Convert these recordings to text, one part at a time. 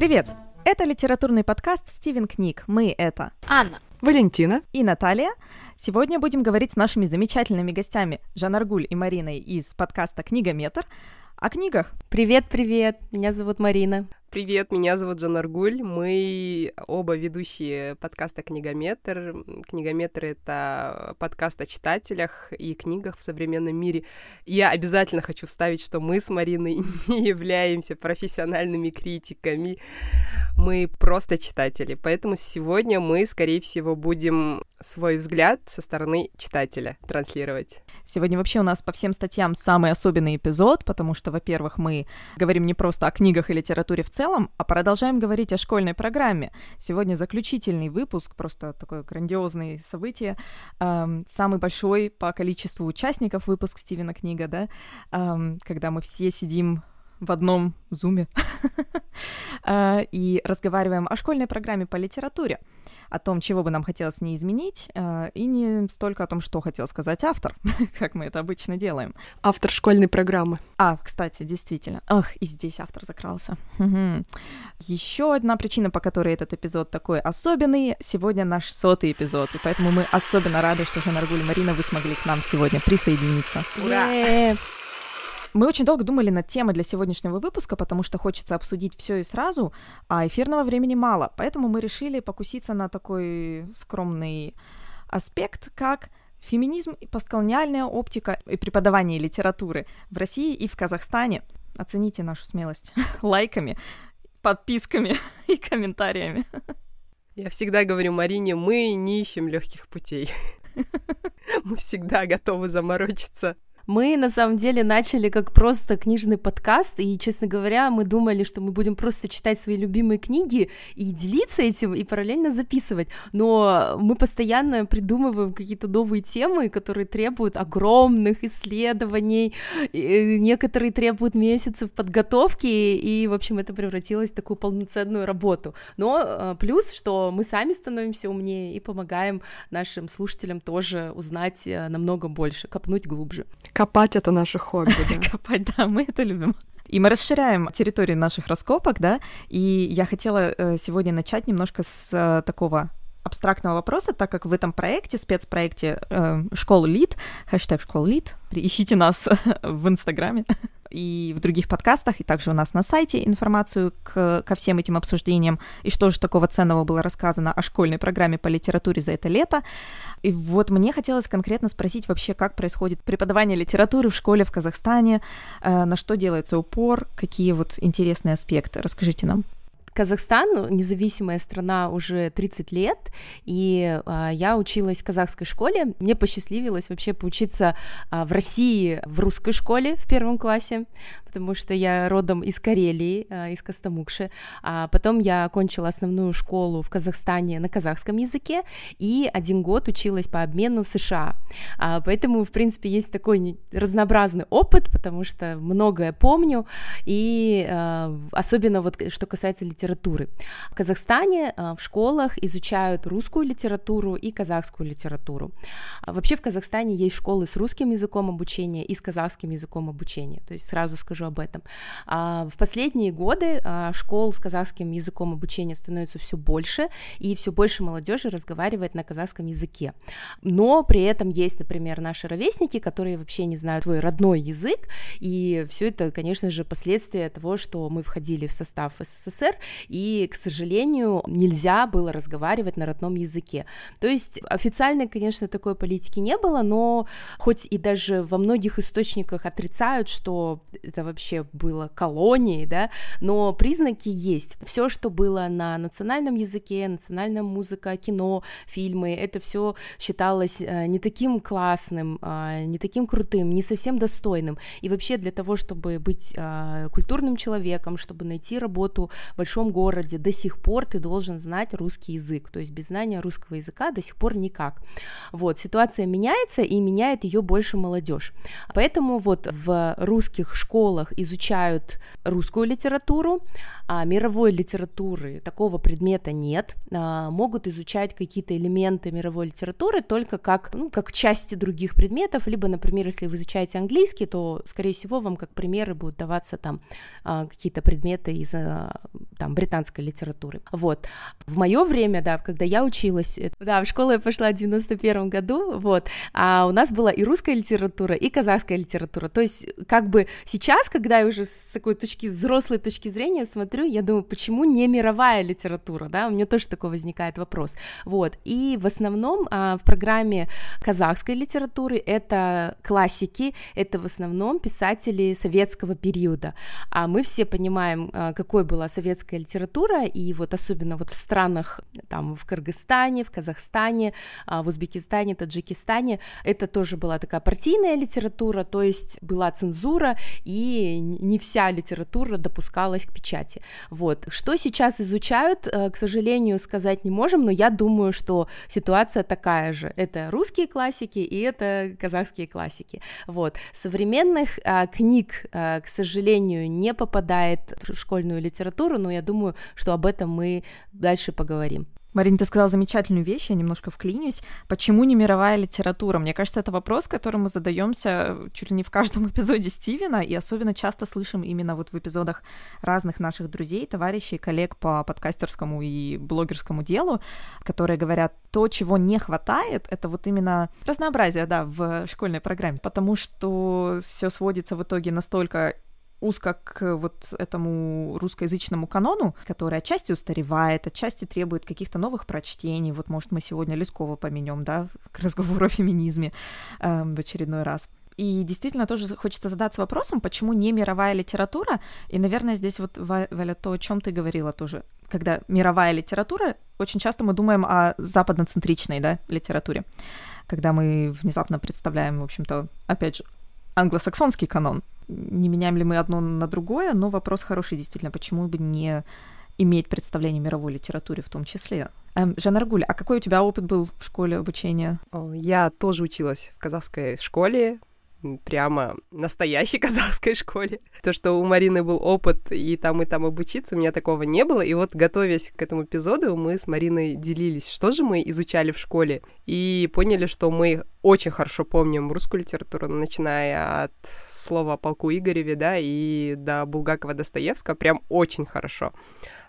Привет! Это литературный подкаст «Стивен книг». Мы — это Анна, Валентина. и Наталья. Сегодня будем говорить с нашими замечательными гостями Жан Аргуль и Мариной из подкаста «Книгометр» о книгах. привет-привет, меня зовут Марина. Привет, меня зовут Джан Аргуль. Мы оба ведущие подкаста «Книгометр». «Книгометр» — это подкаст о читателях и книгах в современном мире. Я обязательно хочу вставить, что мы с Мариной не являемся профессиональными критиками. Мы просто читатели. Поэтому сегодня мы, скорее всего, будем свой взгляд со стороны читателя транслировать. Сегодня вообще у нас по всем статьям самый особенный эпизод, потому что, во-первых, мы говорим не просто о книгах и литературе в целом, а продолжаем говорить о школьной программе. Сегодня заключительный выпуск, просто такое грандиозное событие, эм, самый большой по количеству участников выпуск Стивена книга, да, эм, когда мы все сидим в одном зуме. Э, и разговариваем о школьной программе по литературе, о том, чего бы нам хотелось в ней изменить, э, и не столько о том, что хотел сказать автор, как мы это обычно делаем. Автор школьной программы. А, кстати, действительно. Ах, и здесь автор закрался. Еще одна причина, по которой этот эпизод такой особенный, сегодня наш сотый эпизод, и поэтому мы особенно рады, что Жанна Аргуль и Марина, вы смогли к нам сегодня присоединиться. Ура! Мы очень долго думали над темой для сегодняшнего выпуска, потому что хочется обсудить все и сразу, а эфирного времени мало. Поэтому мы решили покуситься на такой скромный аспект, как феминизм и постколониальная оптика и преподавание литературы в России и в Казахстане. Оцените нашу смелость лайками, подписками и комментариями. Я всегда говорю Марине, мы не ищем легких путей. Мы всегда готовы заморочиться. Мы на самом деле начали как просто книжный подкаст, и, честно говоря, мы думали, что мы будем просто читать свои любимые книги и делиться этим, и параллельно записывать. Но мы постоянно придумываем какие-то новые темы, которые требуют огромных исследований, и некоторые требуют месяцев подготовки, и, в общем, это превратилось в такую полноценную работу. Но э, плюс, что мы сами становимся умнее и помогаем нашим слушателям тоже узнать э, намного больше, копнуть глубже. Копать — это наше хобби, да. Копать, да, мы это любим. И мы расширяем территорию наших раскопок, да, и я хотела э, сегодня начать немножко с э, такого абстрактного вопроса, так как в этом проекте, спецпроекте э, «Школа Лид», хэштег «Школа Лид», ищите нас в Инстаграме и в других подкастах, и также у нас на сайте информацию к, ко всем этим обсуждениям, и что же такого ценного было рассказано о школьной программе по литературе за это лето. И вот мне хотелось конкретно спросить вообще, как происходит преподавание литературы в школе в Казахстане, э, на что делается упор, какие вот интересные аспекты. Расскажите нам. Казахстан, независимая страна уже 30 лет, и а, я училась в казахской школе. Мне посчастливилось вообще поучиться а, в России в русской школе в первом классе, потому что я родом из Карелии, а, из Костомукши. А потом я окончила основную школу в Казахстане на казахском языке и один год училась по обмену в США. А, поэтому, в принципе, есть такой разнообразный опыт, потому что многое помню, и а, особенно вот что касается литературы. В Казахстане в школах изучают русскую литературу и казахскую литературу. А Вообще в Казахстане есть школы с русским языком обучения и с казахским языком обучения, то есть сразу скажу об этом. А В последние годы а, школ с казахским языком обучения становится все больше, и все больше молодежи разговаривает на казахском языке. Но при этом есть, например, наши ровесники, которые вообще не знают свой родной язык, и все это, конечно же, последствия того, что мы входили в состав СССР, и, к сожалению, нельзя было разговаривать на родном языке. То есть официальной, конечно, такой политики не было, но хоть и даже во многих источниках отрицают, что это вообще было колонией, да, но признаки есть. Все, что было на национальном языке, национальная музыка, кино, фильмы, это все считалось э, не таким классным, а, не таким крутым, не совсем достойным. И вообще для того, чтобы быть а, культурным человеком, чтобы найти работу в большом городе, до сих пор ты должен знать русский язык. То есть без знания русского языка до сих пор никак. Вот, ситуация меняется, и меняет ее больше молодежь. Поэтому вот в русских школах изучают русскую литературу, а мировой литературы такого предмета нет. А, могут изучать какие-то элементы мировой литературы только как, ну, как части других предметов, либо, например, если вы изучаете английский, то, скорее всего, вам как примеры будут даваться там а, какие-то предметы из а, там британской литературы. Вот. В мое время, да, когда я училась, да, в школу я пошла в 91 году, вот, а у нас была и русская литература, и казахская литература. То есть, как бы сейчас, когда я уже с такой точки, взрослой точки зрения смотрю, я думаю, почему не мировая литература, да, у меня тоже такой возникает вопрос. Вот, и в основном а, в программе казахской литературы это классики, это в основном писатели советского периода, а мы все понимаем, а, какой была советская литература, и вот особенно вот в странах, там, в Кыргызстане, в Казахстане, а, в Узбекистане, Таджикистане, это тоже была такая партийная литература, то есть была цензура, и не вся литература допускалась к печати. Вот. Что сейчас изучают, э, к сожалению, сказать не можем, но я думаю, что ситуация такая же. Это русские классики и это казахские классики. Вот. Современных а, книг, а, к сожалению, не попадает в школьную литературу, но я думаю, что об этом мы дальше поговорим. Марин, ты сказала замечательную вещь, я немножко вклинюсь. Почему не мировая литература? Мне кажется, это вопрос, который мы задаемся чуть ли не в каждом эпизоде Стивена, и особенно часто слышим именно вот в эпизодах разных наших друзей, товарищей, коллег по подкастерскому и блогерскому делу, которые говорят, то, чего не хватает, это вот именно разнообразие, да, в школьной программе, потому что все сводится в итоге настолько узко к вот этому русскоязычному канону, который отчасти устаревает, отчасти требует каких-то новых прочтений. Вот, может, мы сегодня Лескова поменем, да, к разговору о феминизме э, в очередной раз. И действительно тоже хочется задаться вопросом, почему не мировая литература? И, наверное, здесь вот, Валя, то, о чем ты говорила тоже. Когда мировая литература, очень часто мы думаем о западноцентричной да, литературе. Когда мы внезапно представляем, в общем-то, опять же, англосаксонский канон, не меняем ли мы одно на другое, но вопрос хороший действительно, почему бы не иметь представление о мировой литературе в том числе. Эм, Жанна Аргуль, а какой у тебя опыт был в школе обучения? Я тоже училась в казахской школе, прямо настоящей казахской школе. То, что у Марины был опыт и там, и там обучиться, у меня такого не было. И вот, готовясь к этому эпизоду, мы с Мариной делились, что же мы изучали в школе, и поняли, что мы очень хорошо помним русскую литературу, начиная от слова о полку Игореве, да, и до Булгакова Достоевского, прям очень хорошо.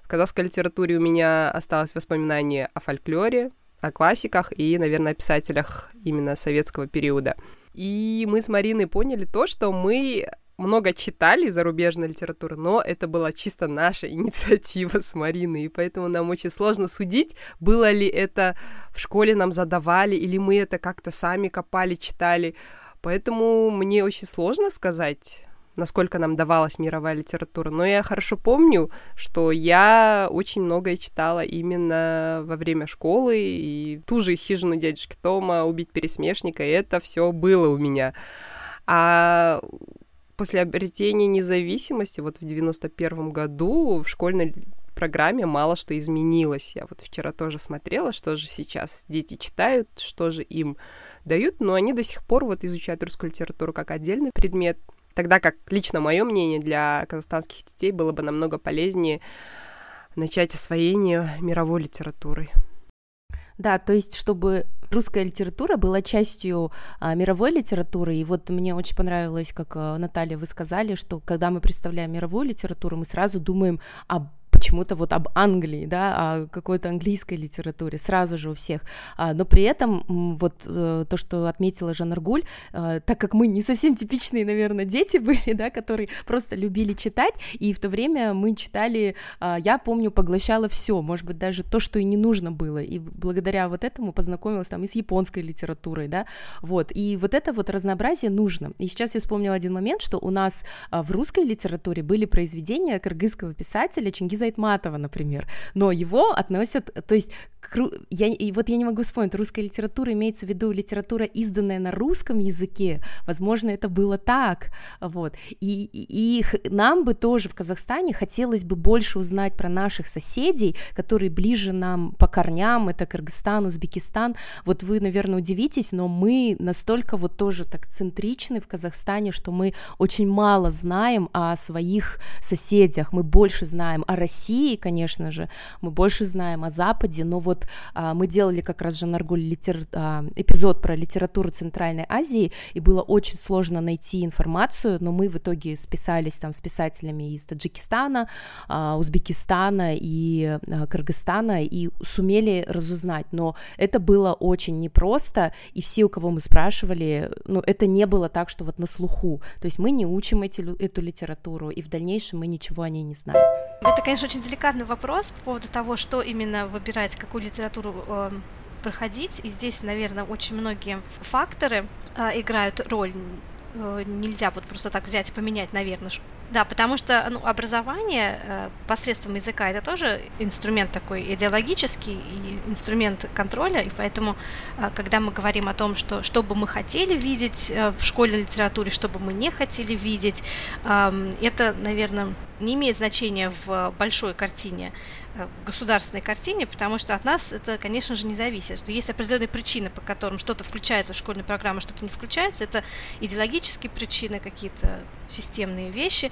В казахской литературе у меня осталось воспоминание о фольклоре, о классиках и, наверное, о писателях именно советского периода. И мы с Мариной поняли то, что мы много читали зарубежной литературы, но это была чисто наша инициатива с Мариной, и поэтому нам очень сложно судить, было ли это в школе нам задавали, или мы это как-то сами копали, читали. Поэтому мне очень сложно сказать, насколько нам давалась мировая литература. Но я хорошо помню, что я очень многое читала именно во время школы, и ту же «Хижину дядюшки Тома», «Убить пересмешника», это все было у меня. А после обретения независимости, вот в 91 году в школьной программе мало что изменилось. Я вот вчера тоже смотрела, что же сейчас дети читают, что же им дают, но они до сих пор вот изучают русскую литературу как отдельный предмет, Тогда как лично мое мнение для казахстанских детей было бы намного полезнее начать освоение мировой литературой. Да, то есть, чтобы русская литература была частью а, мировой литературы, и вот мне очень понравилось, как а, Наталья вы сказали, что когда мы представляем мировую литературу, мы сразу думаем об почему-то вот об Англии, да, о какой-то английской литературе сразу же у всех, а, но при этом вот э, то, что отметила Жанна Аргуль, э, так как мы не совсем типичные, наверное, дети были, да, которые просто любили читать, и в то время мы читали, а, я помню, поглощала все, может быть, даже то, что и не нужно было, и благодаря вот этому познакомилась там и с японской литературой, да, вот, и вот это вот разнообразие нужно. И сейчас я вспомнила один момент, что у нас а, в русской литературе были произведения кыргызского писателя Чингиза Айтматова, например, но его относят, то есть, я, и вот я не могу вспомнить, русская литература имеется в виду литература, изданная на русском языке, возможно, это было так, вот, и, и, и нам бы тоже в Казахстане хотелось бы больше узнать про наших соседей, которые ближе нам по корням, это Кыргызстан, Узбекистан, вот вы, наверное, удивитесь, но мы настолько вот тоже так центричны в Казахстане, что мы очень мало знаем о своих соседях, мы больше знаем о России, России, конечно же, мы больше знаем о Западе, но вот а, мы делали как раз Жанаргуль литер... а, эпизод про литературу Центральной Азии, и было очень сложно найти информацию, но мы в итоге списались там с писателями из Таджикистана, а, Узбекистана и а, Кыргызстана и сумели разузнать, но это было очень непросто, и все, у кого мы спрашивали, ну, это не было так, что вот на слуху, то есть мы не учим эти, эту литературу, и в дальнейшем мы ничего о ней не знаем. Это, конечно, очень деликатный вопрос по поводу того, что именно выбирать, какую литературу э, проходить, и здесь, наверное, очень многие факторы э, играют роль Э, нельзя вот просто так взять и поменять, наверное. Да, потому что ну, образование э, посредством языка это тоже инструмент такой идеологический и инструмент контроля, и поэтому, э, когда мы говорим о том, что что бы мы хотели видеть э, в школьной литературе, что бы мы не хотели видеть, э, это, наверное, не имеет значения в большой картине Э, в государственной картине, потому что от нас это, конечно же, не зависит. Что есть определенные причины, по которым что-то включается в школьную программу, что-то не включается. Это идеологические причины, какие-то системные вещи.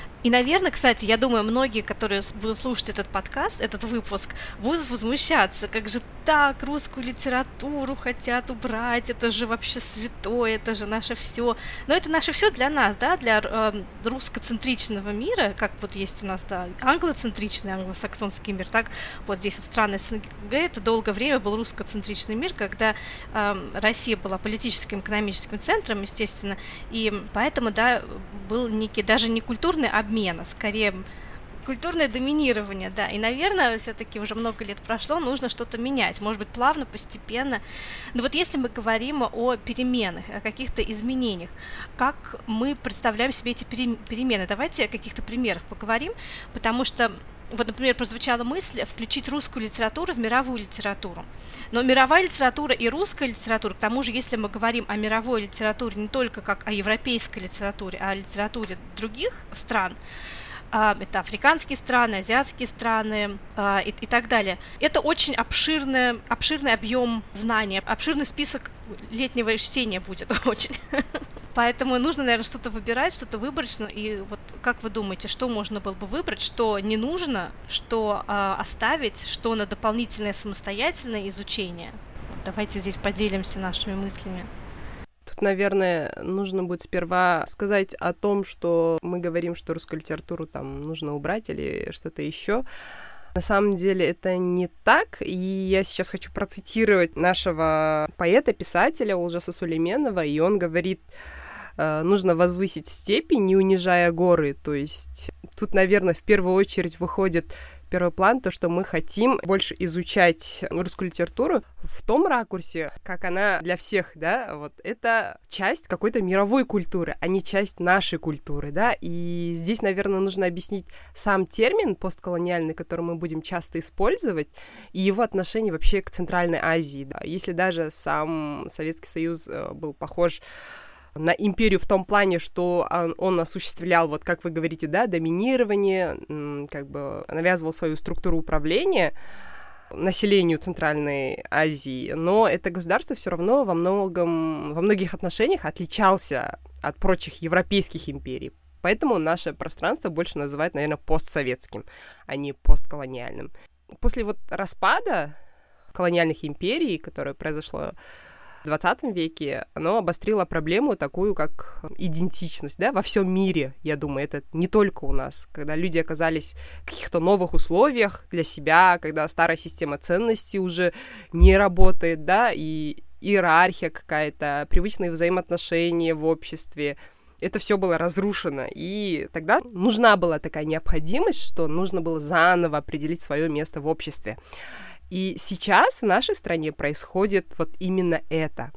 И, наверное, кстати, я думаю, многие, которые будут слушать этот подкаст, этот выпуск, будут возмущаться, как же так? Русскую литературу хотят убрать, это же вообще святое, это же наше все. Но это наше все для нас, да, для э, русскоцентричного мира, как вот есть у нас, да, англоцентричный, англосаксонский мир, так вот здесь вот страны СНГ, это долгое время был русскоцентричный мир, когда э, Россия была политическим, экономическим центром, естественно, и поэтому, да, был некий даже не культурный обмен, обмена, скорее культурное доминирование, да. И, наверное, все-таки уже много лет прошло, нужно что-то менять. Может быть, плавно, постепенно. Но вот если мы говорим о переменах, о каких-то изменениях, как мы представляем себе эти перемены? Давайте о каких-то примерах поговорим, потому что вот, например, прозвучала мысль включить русскую литературу в мировую литературу. Но мировая литература и русская литература, к тому же, если мы говорим о мировой литературе не только как о европейской литературе, а о литературе других стран, а, это африканские страны, азиатские страны а, и, и так далее. Это очень обширный, обширный объем знаний, обширный список летнего чтения будет очень. Поэтому нужно, наверное, что-то выбирать, что-то выборочно. И вот как вы думаете, что можно было бы выбрать, что не нужно, что э, оставить, что на дополнительное самостоятельное изучение? Давайте здесь поделимся нашими мыслями. Тут, наверное, нужно будет сперва сказать о том, что мы говорим, что русскую литературу там нужно убрать или что-то еще. На самом деле это не так, и я сейчас хочу процитировать нашего поэта-писателя Улжаса Сулейменова, и он говорит, нужно возвысить степень, не унижая горы, то есть тут, наверное, в первую очередь выходит первый план, то, что мы хотим больше изучать русскую литературу в том ракурсе, как она для всех, да, вот это часть какой-то мировой культуры, а не часть нашей культуры, да, и здесь, наверное, нужно объяснить сам термин постколониальный, который мы будем часто использовать, и его отношение вообще к Центральной Азии, да. Если даже сам Советский Союз э, был похож на империю в том плане, что он, он осуществлял, вот как вы говорите, да, доминирование, как бы навязывал свою структуру управления населению Центральной Азии, но это государство все равно во многом, во многих отношениях отличался от прочих европейских империй. Поэтому наше пространство больше называют, наверное, постсоветским, а не постколониальным. После вот распада колониальных империй, которое произошло в 20 веке, оно обострило проблему такую, как идентичность, да, во всем мире, я думаю, это не только у нас, когда люди оказались в каких-то новых условиях для себя, когда старая система ценностей уже не работает, да, и иерархия какая-то, привычные взаимоотношения в обществе, это все было разрушено. И тогда нужна была такая необходимость, что нужно было заново определить свое место в обществе. И сейчас в нашей стране происходит вот именно это.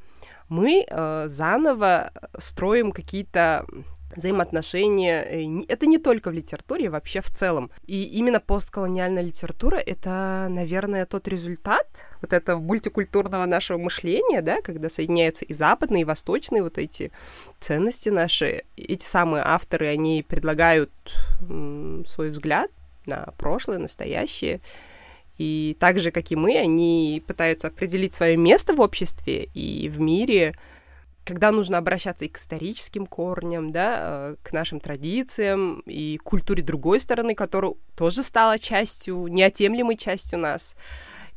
Мы э, заново строим какие-то взаимоотношения. Э, это не только в литературе, вообще в целом. И именно постколониальная литература — это, наверное, тот результат вот этого мультикультурного нашего мышления, да, когда соединяются и западные, и восточные вот эти ценности наши. Эти самые авторы, они предлагают свой взгляд на прошлое, настоящее, и так же, как и мы, они пытаются определить свое место в обществе и в мире. когда нужно обращаться и к историческим корням, да, э, к нашим традициям и культуре другой стороны, которая тоже стала частью, неотъемлемой частью нас.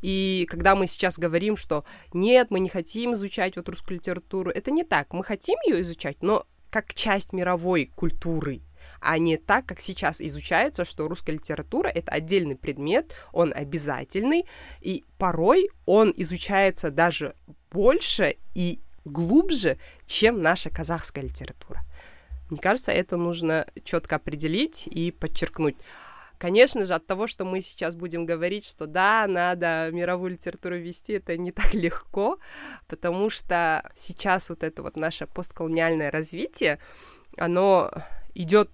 И когда мы сейчас говорим, что нет, мы не хотим изучать вот русскую литературу, это не так. Мы хотим ее изучать, но как часть мировой культуры, а не так, как сейчас изучается, что русская литература — это отдельный предмет, он обязательный, и порой он изучается даже больше и глубже, чем наша казахская литература. Мне кажется, это нужно четко определить и подчеркнуть. Конечно же, от того, что мы сейчас будем говорить, что да, надо мировую литературу вести, это не так легко, потому что сейчас вот это вот наше постколониальное развитие, оно идет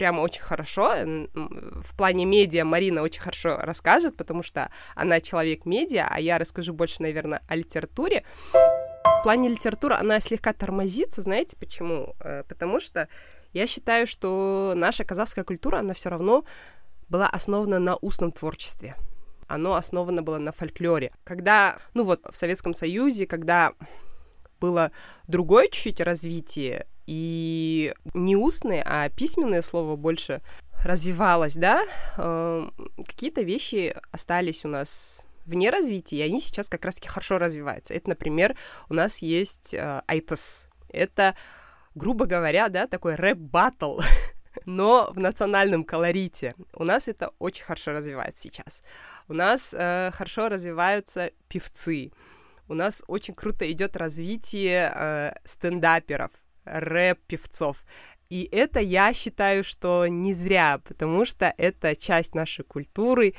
прямо очень хорошо. В плане медиа Марина очень хорошо расскажет, потому что она человек медиа, а я расскажу больше, наверное, о литературе. В плане литературы она слегка тормозится, знаете почему? Э, потому что я считаю, что наша казахская культура, она все равно была основана на устном творчестве. Оно основано было на фольклоре. Когда, ну вот, в Советском Союзе, когда было другое чуть-чуть развитие, и не устное, а письменное слово больше развивалось, да, э, какие-то вещи остались у нас вне развития, и они сейчас как раз-таки хорошо развиваются. Это, например, у нас есть э. Это, грубо говоря, да, такой рэп-баттл, но в национальном колорите. У нас это очень хорошо развивается сейчас. У нас э, хорошо развиваются певцы. У нас очень круто идет развитие э, стендаперов, рэп-певцов. И это я считаю, что не зря, потому что это часть нашей культуры,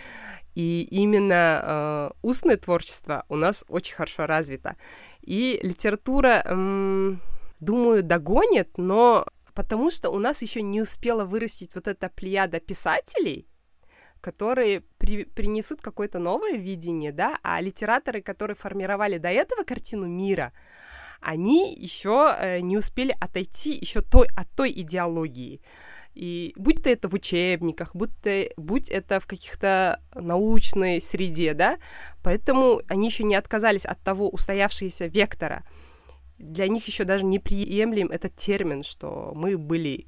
и именно э, устное творчество у нас очень хорошо развито. И литература, эм, думаю, догонит, но потому что у нас еще не успела вырастить вот эта плеяда писателей, которые при, принесут какое-то новое видение, да, а литераторы, которые формировали до этого картину мира, они еще э, не успели отойти еще той, от той идеологии. И будь то это в учебниках, будь, то, будь это в каких-то научной среде, да, поэтому они еще не отказались от того устоявшегося вектора. Для них еще даже неприемлем этот термин, что мы были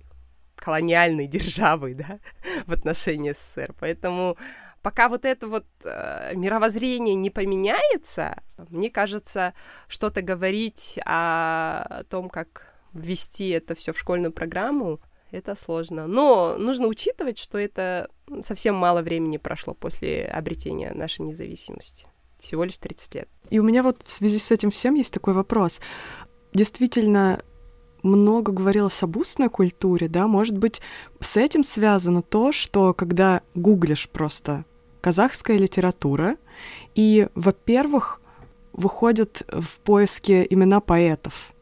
колониальной державой, да, в отношении СССР. Поэтому пока вот это вот э, мировоззрение не поменяется, мне кажется, что-то говорить о том, как ввести это все в школьную программу, это сложно. Но нужно учитывать, что это совсем мало времени прошло после обретения нашей независимости. Всего лишь 30 лет. И у меня вот в связи с этим всем есть такой вопрос. Действительно, много говорилось об устной культуре, да, может быть, с этим связано то, что когда гуглишь просто казахская литература, и, во-первых, выходят в поиске имена поэтов,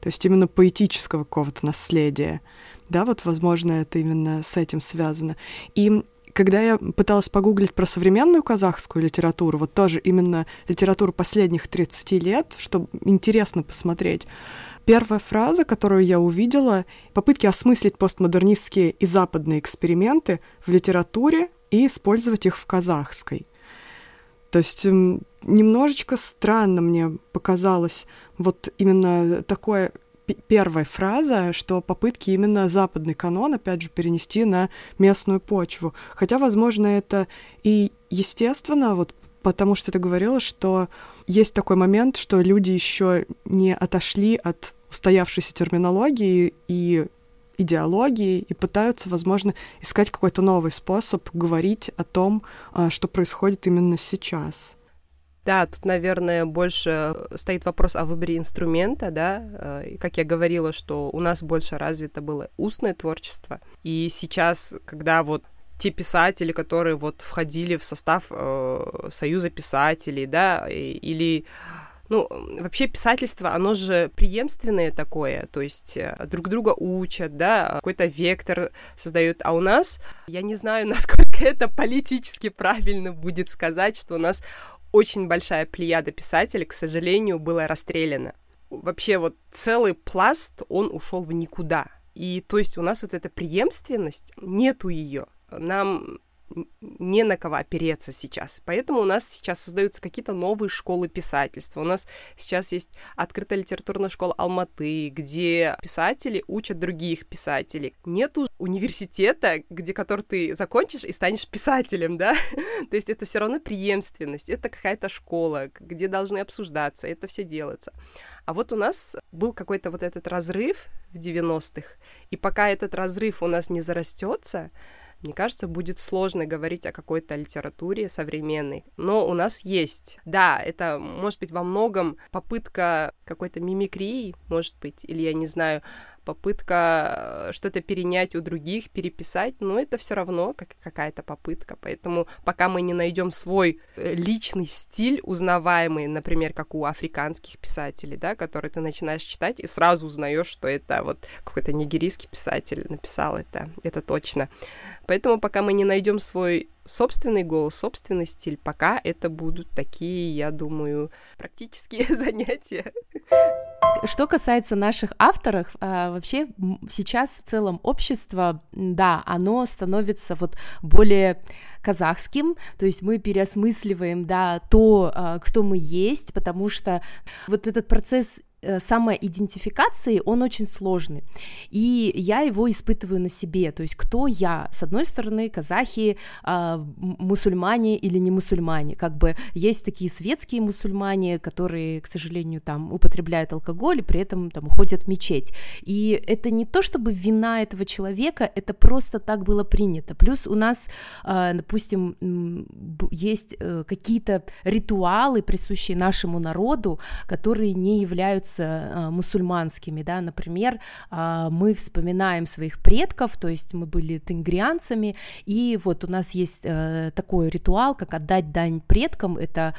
то есть именно поэтического какого-то наследия. Да, вот, возможно, это именно с этим связано. И когда я пыталась погуглить про современную казахскую литературу, вот тоже именно литературу последних 30 лет, чтобы интересно посмотреть, первая фраза, которую я увидела, попытки осмыслить постмодернистские и западные эксперименты в литературе и использовать их в казахской. То есть немножечко странно мне показалось вот именно такое первая фраза, что попытки именно западный канон, опять же, перенести на местную почву. Хотя, возможно, это и естественно, вот потому что ты говорила, что есть такой момент, что люди еще не отошли от устоявшейся терминологии и идеологии и пытаются, возможно, искать какой-то новый способ говорить о том, а, что происходит именно сейчас. Да, тут, наверное, больше стоит вопрос о выборе инструмента, да, э, и как я говорила, что у нас больше развито было устное творчество, и сейчас, когда вот те писатели, которые вот входили в состав э, Союза писателей, да, и, или ну, вообще писательство, оно же преемственное такое, то есть э, друг друга учат, да, какой-то вектор создают. А у нас, я не знаю, насколько это политически правильно будет сказать, что у нас очень большая плеяда писателей, к сожалению, была расстреляна. Вообще вот целый пласт, он ушел в никуда. И то есть у нас вот эта преемственность, нету ее. Нам не на кого опереться сейчас. Поэтому у нас сейчас создаются какие-то новые школы писательства. У нас сейчас есть открытая литературная школа Алматы, где писатели учат других писателей. Нету университета, где который ты закончишь и станешь писателем, да? То есть это все равно преемственность, это какая-то школа, где должны обсуждаться, это все делается. А вот у нас был какой-то вот этот разрыв в 90-х, и пока этот разрыв у нас не зарастется, мне кажется, будет сложно говорить о какой-то литературе современной. Но у нас есть. Да, это может быть во многом попытка какой-то мимикрии, может быть, или я не знаю, попытка э, что-то перенять у других, переписать, но это все равно как какая-то попытка. Поэтому пока мы не найдем свой э, личный стиль, узнаваемый, например, как у африканских писателей, да, который ты начинаешь читать и сразу узнаешь, что это вот какой-то нигерийский писатель написал это, это точно. Поэтому пока мы не найдем свой собственный голос, собственный стиль, пока это будут такие, я думаю, практические занятия. Что касается наших авторов, а, вообще сейчас в целом общество, да, оно становится вот более казахским, то есть мы переосмысливаем, да, то, а, кто мы есть, потому что вот этот процесс самоидентификации, он очень сложный. И я его испытываю на себе. То есть кто я? С одной стороны, казахи, э, мусульмане или не мусульмане. Как бы есть такие светские мусульмане, которые, к сожалению, там употребляют алкоголь и при этом там уходят в мечеть. И это не то чтобы вина этого человека, это просто так было принято. Плюс у нас, э, допустим, есть э, какие-то ритуалы, присущие нашему народу, которые не являются являются э, мусульманскими, да, например, э, мы вспоминаем своих предков, то есть мы были тенгрианцами, и вот у нас есть э, такой ритуал, как отдать дань предкам, это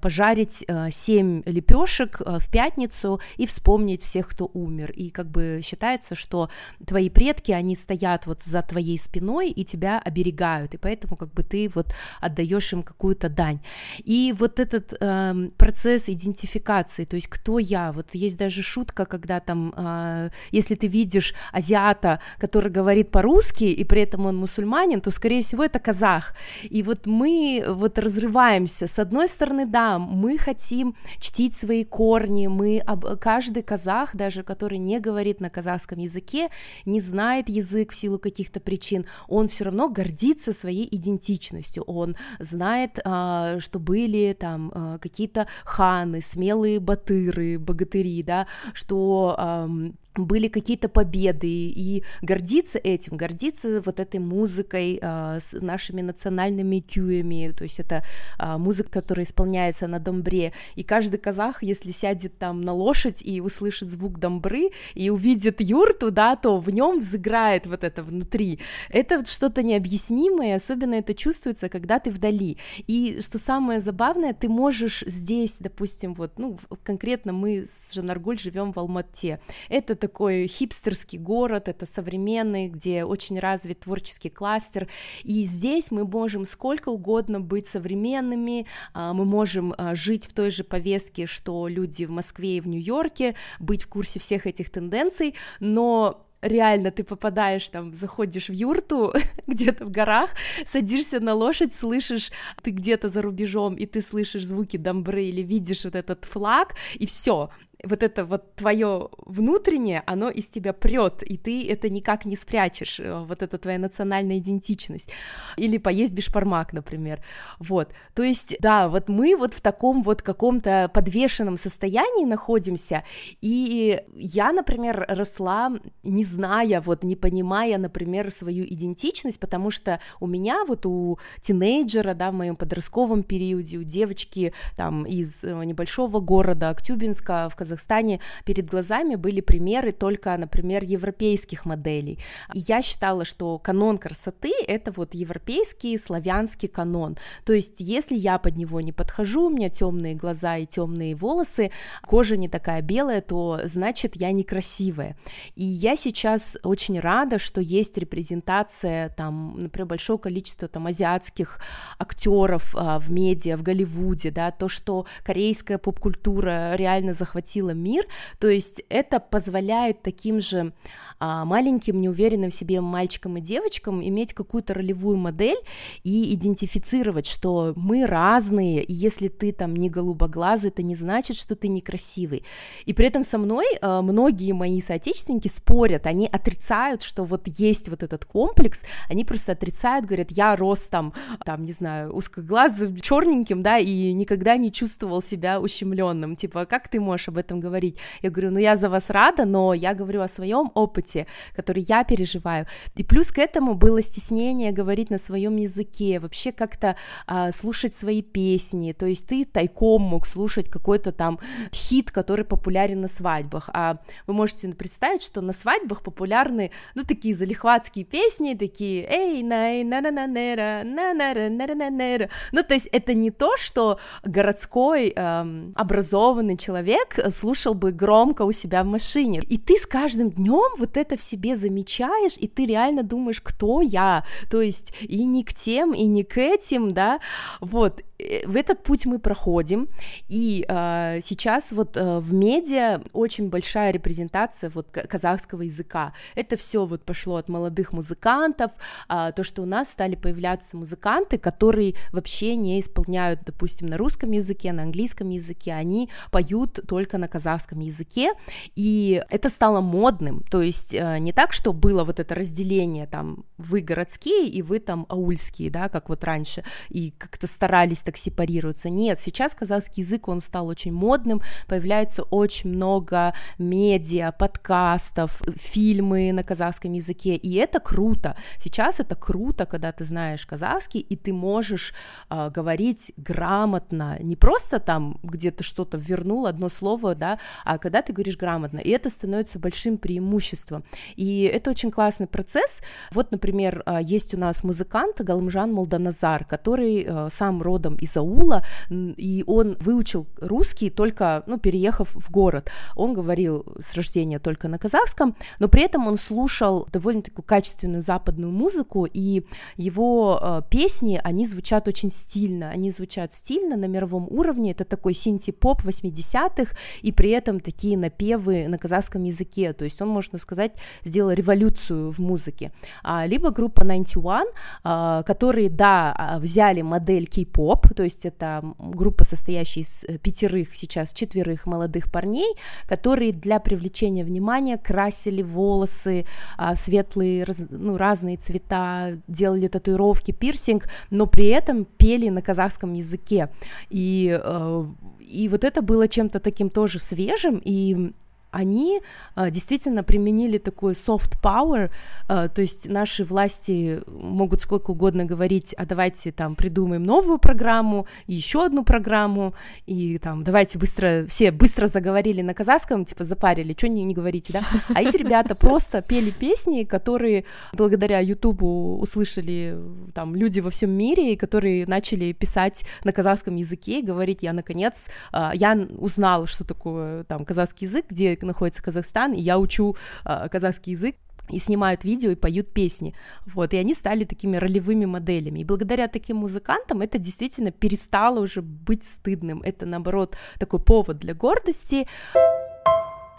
пожарить семь лепешек в пятницу и вспомнить всех, кто умер, и как бы считается, что твои предки, они стоят вот за твоей спиной и тебя оберегают, и поэтому как бы ты вот отдаешь им какую-то дань. И вот этот э, процесс идентификации, то есть кто я, вот есть даже шутка, когда там, э, если ты видишь азиата, который говорит по-русски, и при этом он мусульманин, то, скорее всего, это казах. И вот мы вот разрываемся. С одной стороны, да, мы хотим чтить свои корни, мы, каждый казах, даже который не говорит на казахском языке, не знает язык в силу каких-то причин, он все равно гордится своей идентичностью, он знает, э, что были там э, какие-то ханы, смелые батыры, богатыри, да, что эм, были какие-то победы, и гордиться этим, гордиться вот этой музыкой, э, с нашими национальными кюями, то есть это э, музыка, которая исполняется на домбре, и каждый казах, если сядет там на лошадь и услышит звук домбры, и увидит юрту, да, то в нем взыграет вот это внутри. Это что-то необъяснимое, особенно это чувствуется, когда ты вдали. И что самое забавное, ты можешь здесь, допустим, вот, ну, конкретно мы с Жанаргуль живем в Алмате, это такой хипстерский город, это современный, где очень развит творческий кластер, и здесь мы можем сколько угодно быть современными, а, мы можем а, жить в той же повестке, что люди в Москве и в Нью-Йорке, быть в курсе всех этих тенденций, но реально ты попадаешь там, заходишь в юрту где-то в горах, садишься на лошадь, слышишь, ты где-то за рубежом, и ты слышишь звуки дамбры или видишь вот этот флаг, и все, вот это вот твое внутреннее, оно из тебя прет, и ты это никак не спрячешь, э, вот эта твоя национальная идентичность. Или поесть бешпармак, например. Вот. То есть, да, вот мы вот в таком вот каком-то подвешенном состоянии находимся, и я, например, росла, не зная, вот, не понимая, например, свою идентичность, потому что у меня вот у тинейджера, да, в моем подростковом периоде, у девочки там из э, небольшого города Актюбинска в Казахстане, Казахстане перед глазами были примеры только, например, европейских моделей. я считала, что канон красоты — это вот европейский славянский канон. То есть, если я под него не подхожу, у меня темные глаза и темные волосы, кожа не такая белая, то значит я некрасивая. И я сейчас очень рада, что есть репрезентация там, например, большое количество там азиатских актеров а, в медиа, в Голливуде, да, то, что корейская поп-культура реально захватила захватила мир, то есть это позволяет таким же а, маленьким, неуверенным в себе мальчикам и девочкам иметь какую-то ролевую модель и идентифицировать, что мы разные, и если ты там не голубоглазый, это не значит, что ты некрасивый. И при этом со мной а, многие мои соотечественники спорят, они отрицают, что вот есть вот этот комплекс, они просто отрицают, говорят, я рос там, там, не знаю, узкоглазым, черненьким, да, и никогда не чувствовал себя ущемленным, типа, как ты можешь об этом говорить? Я говорю, ну я за вас рада, но я говорю о своем опыте, который я переживаю. И плюс к этому было стеснение говорить на своем языке, вообще как-то а, слушать свои песни, то есть ты тайком мог слушать какой-то там хит, который популярен на свадьбах, а вы можете представить, что на свадьбах популярны, ну, такие залихватские песни, такие, эй, най, на на на нера на на на на на на ну, то есть это не то, что городской эм, образованный человек слушал бы громко у себя в машине, и ты с каждым днем вот это в себе замечаешь, и ты реально думаешь, кто я, то есть и не к тем, и не к этим, да, вот, Э, в этот путь мы проходим, и э, сейчас вот э, в медиа очень большая репрезентация вот казахского языка. Это все вот пошло от молодых музыкантов, э, то, что у нас стали появляться музыканты, которые вообще не исполняют, допустим, на русском языке, на английском языке, они поют только на казахском языке, и это стало модным, то есть э, не так, что было вот это разделение, там, вы городские и вы там аульские, да, как вот раньше, и как-то старались так сепарироваться. Нет, сейчас казахский язык, он стал очень модным, появляется очень много медиа, подкастов, фильмы на казахском языке, и это круто. Сейчас это круто, когда ты знаешь казахский, и ты можешь э, говорить грамотно, не просто там где-то что-то вернул, одно слово, да, а когда ты говоришь грамотно, и это становится большим преимуществом. И это очень классный процесс. Вот, например, а, есть у нас музыкант Галмжан Молданазар, который э, сам родом из аула, и он выучил русский только, ну, переехав в город. Он говорил с рождения только на казахском, но при этом он слушал довольно такую качественную западную музыку, и его э, песни, они звучат очень стильно, они звучат стильно на мировом уровне, это такой синти-поп 80-х, и при этом такие напевы на казахском языке, то есть он, можно сказать, сделал революцию в музыке. А, либо группа 91, а, которые, да, а, взяли модель кей-поп, то есть это группа, состоящая из э, пятерых, сейчас четверых молодых парней, которые для привлечения внимания красили волосы, а, светлые, ну, разные цвета, делали татуировки, пирсинг, но при этом пели на казахском языке. И э, и вот это было чем-то таким тоже свежим, и они а, действительно применили такой soft power, а, то есть наши власти могут сколько угодно говорить, а давайте там придумаем новую программу, еще одну программу, и там давайте быстро, все быстро заговорили на казахском, типа запарили, что не, не говорите, да? А эти ребята просто пели песни, которые благодаря Ютубу услышали там люди во всем мире, которые начали писать на казахском языке и говорить, я наконец, а, я узнал, что такое там казахский язык, где находится Казахстан, и я учу э, казахский язык, и снимают видео и поют песни, вот, и они стали такими ролевыми моделями, и благодаря таким музыкантам это действительно перестало уже быть стыдным, это, наоборот, такой повод для гордости.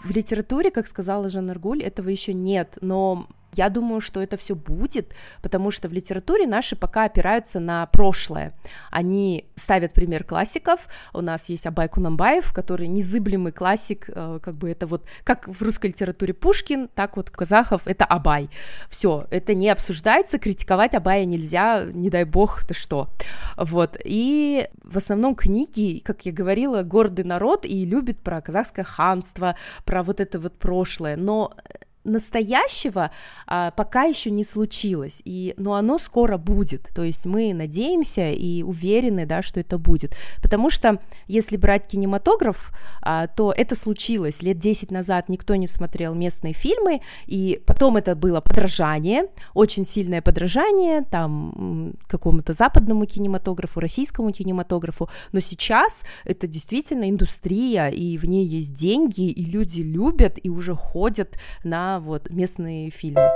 В литературе, как сказала Жанна Аргуль, этого еще нет, но я думаю, что это все будет, потому что в литературе наши пока опираются на прошлое. Они ставят пример классиков. У нас есть Абай Кунамбаев, который незыблемый классик, э, как бы это вот, как в русской литературе Пушкин, так вот казахов это Абай. Все, это не обсуждается, критиковать Абая нельзя, не дай бог, ты что. Вот, и в основном книги, как я говорила, гордый народ и любит про казахское ханство, про вот это вот прошлое, но настоящего а, пока еще не случилось, и, но оно скоро будет, то есть мы надеемся и уверены, да, что это будет, потому что если брать кинематограф, а, то это случилось. Лет 10 назад, никто не смотрел местные фильмы, и потом это было подражание, очень сильное подражание, там, какому-то западному кинематографу, российскому кинематографу, но сейчас это действительно индустрия, и в ней есть деньги, и люди любят, и уже ходят на вот местные фильмы.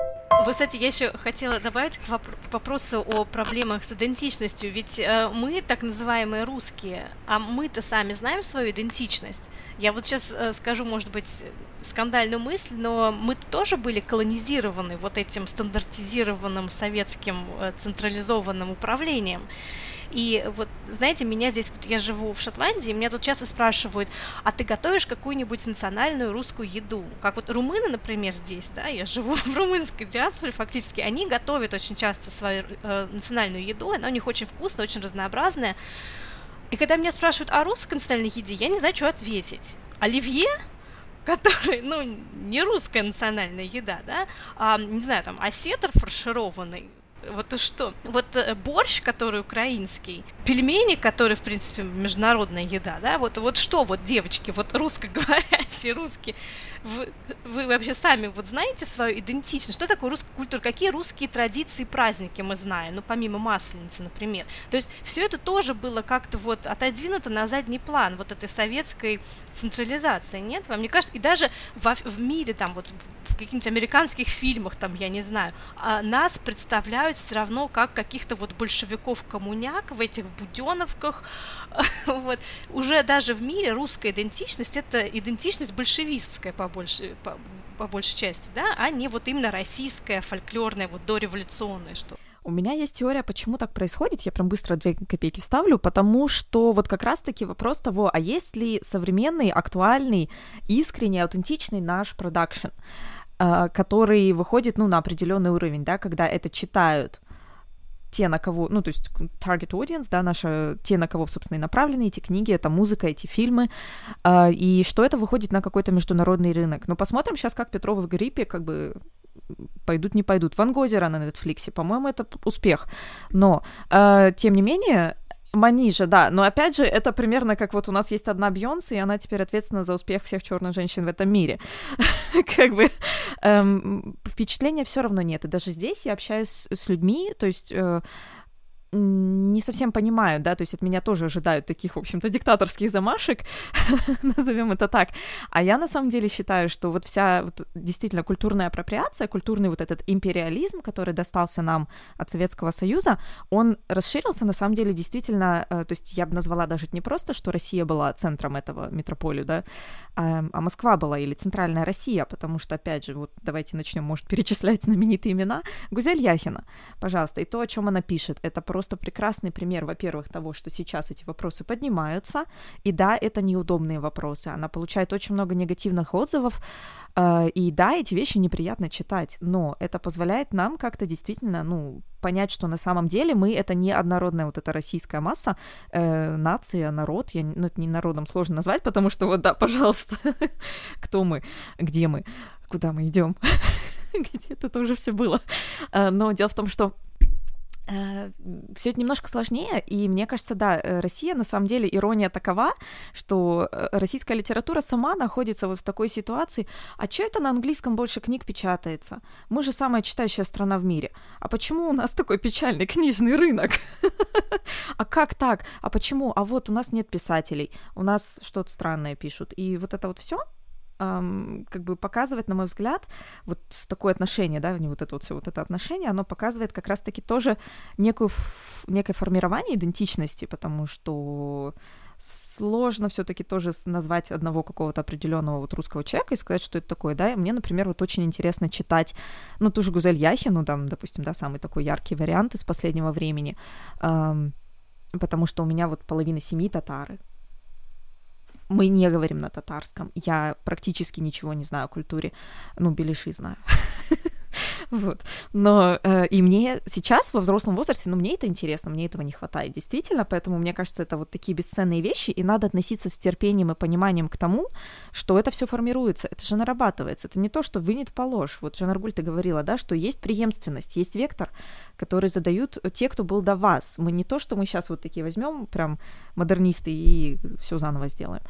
Вы, кстати, я еще хотела добавить к, воп- к вопросу о проблемах с идентичностью. Ведь э, мы так называемые русские, а мы-то сами знаем свою идентичность. Я вот сейчас э, скажу, может быть, скандальную мысль, но мы тоже были колонизированы вот этим стандартизированным советским э, централизованным управлением. И вот, знаете, меня здесь, вот я живу в Шотландии, меня тут часто спрашивают, а ты готовишь какую-нибудь национальную русскую еду? Как вот румыны, например, здесь, да, я живу в румынской диаспоре фактически, они готовят очень часто свою э, национальную еду, она у них очень вкусная, очень разнообразная. И когда меня спрашивают о русской национальной еде, я не знаю, что ответить. Оливье? который, ну, не русская национальная еда, да, а, не знаю, там, осетр фаршированный, вот и что? Вот э, борщ, который украинский, пельмени, которые, в принципе, международная еда, да, вот, вот что вот, девочки, вот русскоговорящие, русские, вы, вы вообще сами вот знаете свою идентичность? Что такое русская культура? Какие русские традиции и праздники мы знаем? Ну, помимо Масленицы, например. То есть все это тоже было как-то вот отодвинуто на задний план вот этой советской централизации, нет? Вам не кажется? И даже во, в мире, там, вот в каких-нибудь американских фильмах, там, я не знаю, а нас представляют все равно как каких-то вот большевиков-коммуняк в этих буденовках. вот. Уже даже в мире русская идентичность — это идентичность большевистская по большей, по, по большей части, да, а не вот именно российская, фольклорная, вот дореволюционная, что у меня есть теория, почему так происходит. Я прям быстро две копейки вставлю, потому что вот как раз-таки вопрос того, а есть ли современный, актуальный, искренний, аутентичный наш продакшн, а, который выходит, ну, на определенный уровень, да, когда это читают те, на кого, ну, то есть target audience, да, наши, те, на кого, собственно, и направлены эти книги, это музыка, эти фильмы, э, и что это выходит на какой-то международный рынок. Но посмотрим сейчас, как Петрова в гриппе, как бы пойдут, не пойдут. Ван Гозера на Нетфликсе, по-моему, это успех. Но, э, тем не менее, Манижа, да, но опять же, это примерно как вот у нас есть одна Бьонс, и она теперь ответственна за успех всех черных женщин в этом мире. как бы эм, впечатления все равно нет. И даже здесь я общаюсь с людьми, то есть э, не совсем понимаю, да, то есть от меня тоже ожидают таких, в общем-то, диктаторских замашек, назовем это так. А я на самом деле считаю, что вот вся вот, действительно культурная апроприация, культурный вот этот империализм, который достался нам от Советского Союза, он расширился на самом деле действительно, э, то есть я бы назвала даже не просто, что Россия была центром этого метрополию, да, а, а Москва была или центральная Россия, потому что, опять же, вот давайте начнем, может, перечислять знаменитые имена. Гузель Яхина, пожалуйста, и то, о чем она пишет, это про просто прекрасный пример, во-первых, того, что сейчас эти вопросы поднимаются, и да, это неудобные вопросы. Она получает очень много негативных отзывов, э, и да, эти вещи неприятно читать, но это позволяет нам как-то действительно, ну, понять, что на самом деле мы это не однородная вот эта российская масса, э, нация, народ, я, ну, это не народом сложно назвать, потому что вот, да, пожалуйста, кто мы, где мы, куда мы идем, где это уже все было. Э, но дело в том, что все это немножко сложнее, и мне кажется, да, э, Россия, на самом деле, ирония такова, что э, российская литература сама находится вот в такой ситуации, а что это на английском больше книг печатается? Мы же самая читающая страна в мире. А почему у нас такой печальный книжный рынок? А как так? А почему? А вот у нас нет писателей, у нас что-то странное пишут. И вот это вот все эм, как бы показывает, на мой взгляд, вот такое отношение, да, не вот это вот все, вот это отношение, оно показывает как раз-таки тоже некую, некое формирование идентичности, потому что сложно все-таки тоже назвать одного какого-то определенного вот русского человека и сказать, что это такое, да. И мне, например, вот очень интересно читать, ну, ту же Гузель Яхину, там, допустим, да, самый такой яркий вариант из последнего времени, эм, потому что у меня вот половина семьи татары, мы не говорим на татарском. Я практически ничего не знаю о культуре. Ну, беляши знаю. Вот. Но э, и мне сейчас во взрослом возрасте, ну, мне это интересно, мне этого не хватает, действительно, поэтому мне кажется, это вот такие бесценные вещи, и надо относиться с терпением и пониманием к тому, что это все формируется, это же нарабатывается, это не то, что вынет положь. Вот Жанаргуль, ты говорила, да, что есть преемственность, есть вектор, который задают те, кто был до вас. Мы не то, что мы сейчас вот такие возьмем, прям модернисты, и все заново сделаем.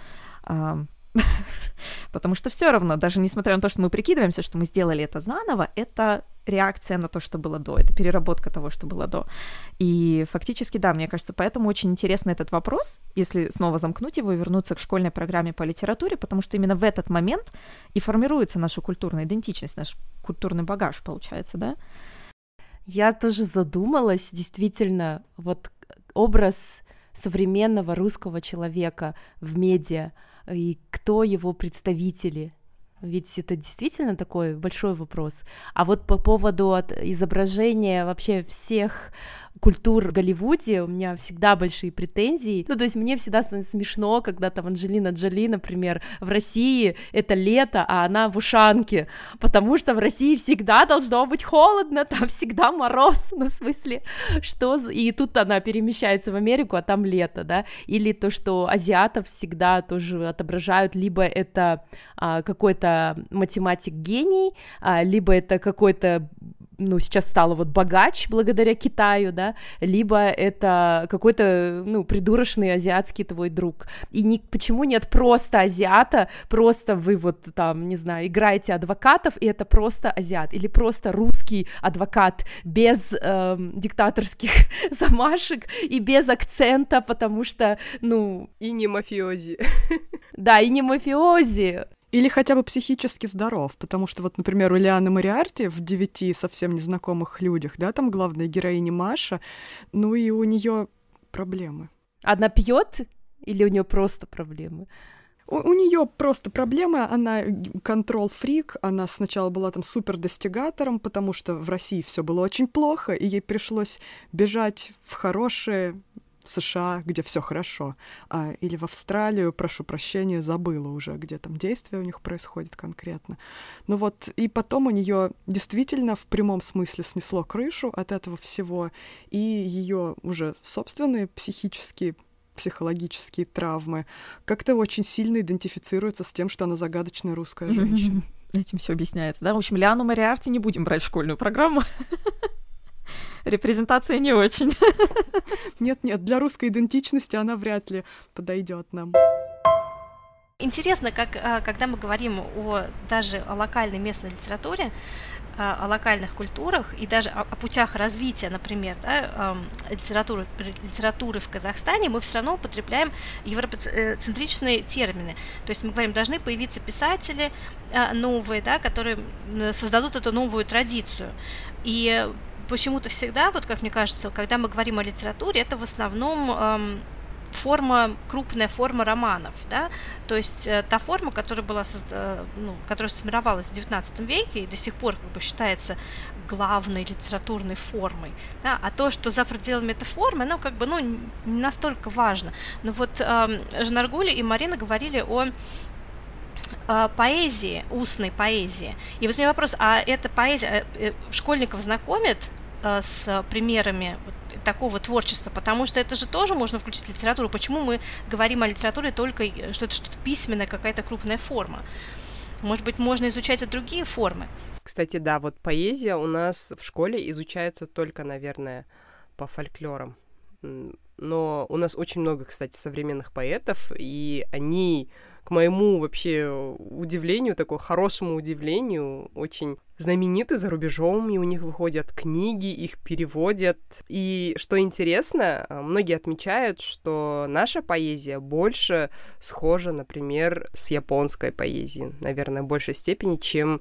Потому что все равно, даже несмотря на то, что мы прикидываемся, что мы сделали это заново, это реакция на то, что было до, это переработка того, что было до. И фактически, да, мне кажется, поэтому очень интересный этот вопрос, если снова замкнуть его и вернуться к школьной программе по литературе, потому что именно в этот момент и формируется наша культурная идентичность, наш культурный багаж, получается, да? Я тоже задумалась, действительно, вот образ современного русского человека в медиа и кто его представители ведь это действительно такой большой вопрос. А вот по поводу от изображения вообще всех культур в Голливуде у меня всегда большие претензии. Ну, то есть мне всегда смешно, когда там Анджелина Джоли, например, в России это лето, а она в ушанке, потому что в России всегда должно быть холодно, там всегда мороз, ну, в смысле, что... И тут она перемещается в Америку, а там лето, да, или то, что азиатов всегда тоже отображают, либо это а, какой-то математик-гений, а, либо это какой-то ну, сейчас стала вот богач благодаря Китаю, да, либо это какой-то, ну, придурочный азиатский твой друг. И ни, почему нет просто азиата, просто вы вот там, не знаю, играете адвокатов, и это просто азиат, или просто русский адвокат без э, диктаторских замашек и без акцента, потому что, ну... И не мафиози. Да, и не мафиози. Или хотя бы психически здоров, потому что вот, например, у Лианы Мариарти в девяти совсем незнакомых людях, да, там главная героиня Маша, ну и у нее проблемы. Она пьет или у нее просто проблемы? У, у нее просто проблемы, она контрол-фрик, она сначала была там супер достигатором, потому что в России все было очень плохо, и ей пришлось бежать в США, где все хорошо, а, или в Австралию, прошу прощения, забыла уже, где там действие у них происходит конкретно. Ну вот, и потом у нее действительно в прямом смысле снесло крышу от этого всего, и ее уже собственные психические психологические травмы как-то очень сильно идентифицируются с тем, что она загадочная русская женщина. Этим все объясняется, да? В общем, Лиану Мариарти не будем брать в школьную программу. Репрезентация не очень. Нет-нет, для русской идентичности она вряд ли подойдет нам. Интересно, как а, когда мы говорим о даже о локальной местной литературе, а, о локальных культурах и даже о, о путях развития, например, да, литературы, литературы в Казахстане, мы все равно употребляем европоцентричные термины. То есть мы говорим, должны появиться писатели а, новые, да, которые создадут эту новую традицию. И почему-то всегда, вот как мне кажется, когда мы говорим о литературе, это в основном эм, форма, крупная форма романов, да, то есть э, та форма, которая была, созда... Э, ну, которая сформировалась в XIX веке и до сих пор как бы считается главной литературной формой, да, а то, что за пределами этой формы, ну, как бы, ну, не настолько важно. Но вот э, Жанаргули и Марина говорили о поэзии, устной поэзии. И вот у меня вопрос, а эта поэзия э, школьников знакомит Э, с примерами такого творчества, потому что это же тоже можно включить в литературу. Почему мы говорим о литературе только, э, что это что-то письменная какая-то крупная форма? Может быть, можно изучать и другие формы. Кстати, да, вот поэзия у нас в школе изучается только, наверное, по фольклорам. Но у нас очень много, кстати, современных поэтов, и они к моему вообще удивлению, такому хорошему удивлению, очень знамениты за рубежом, и у них выходят книги, их переводят. И что интересно, а, многие отмечают, что наша поэзия больше схожа, например, с японской поэзией, наверное, в большей степени, чем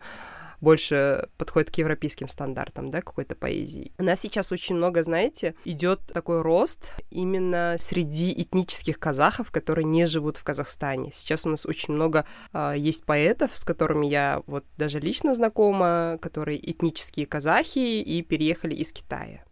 больше подходит к европейским стандартам, да, какой-то поэзии. У нас сейчас очень много, знаете, идет такой рост именно среди этнических казахов, которые не живут в Казахстане. Сейчас у нас очень много э, есть поэтов, с которыми я вот даже лично знакома, которые этнические казахи и переехали из Китая.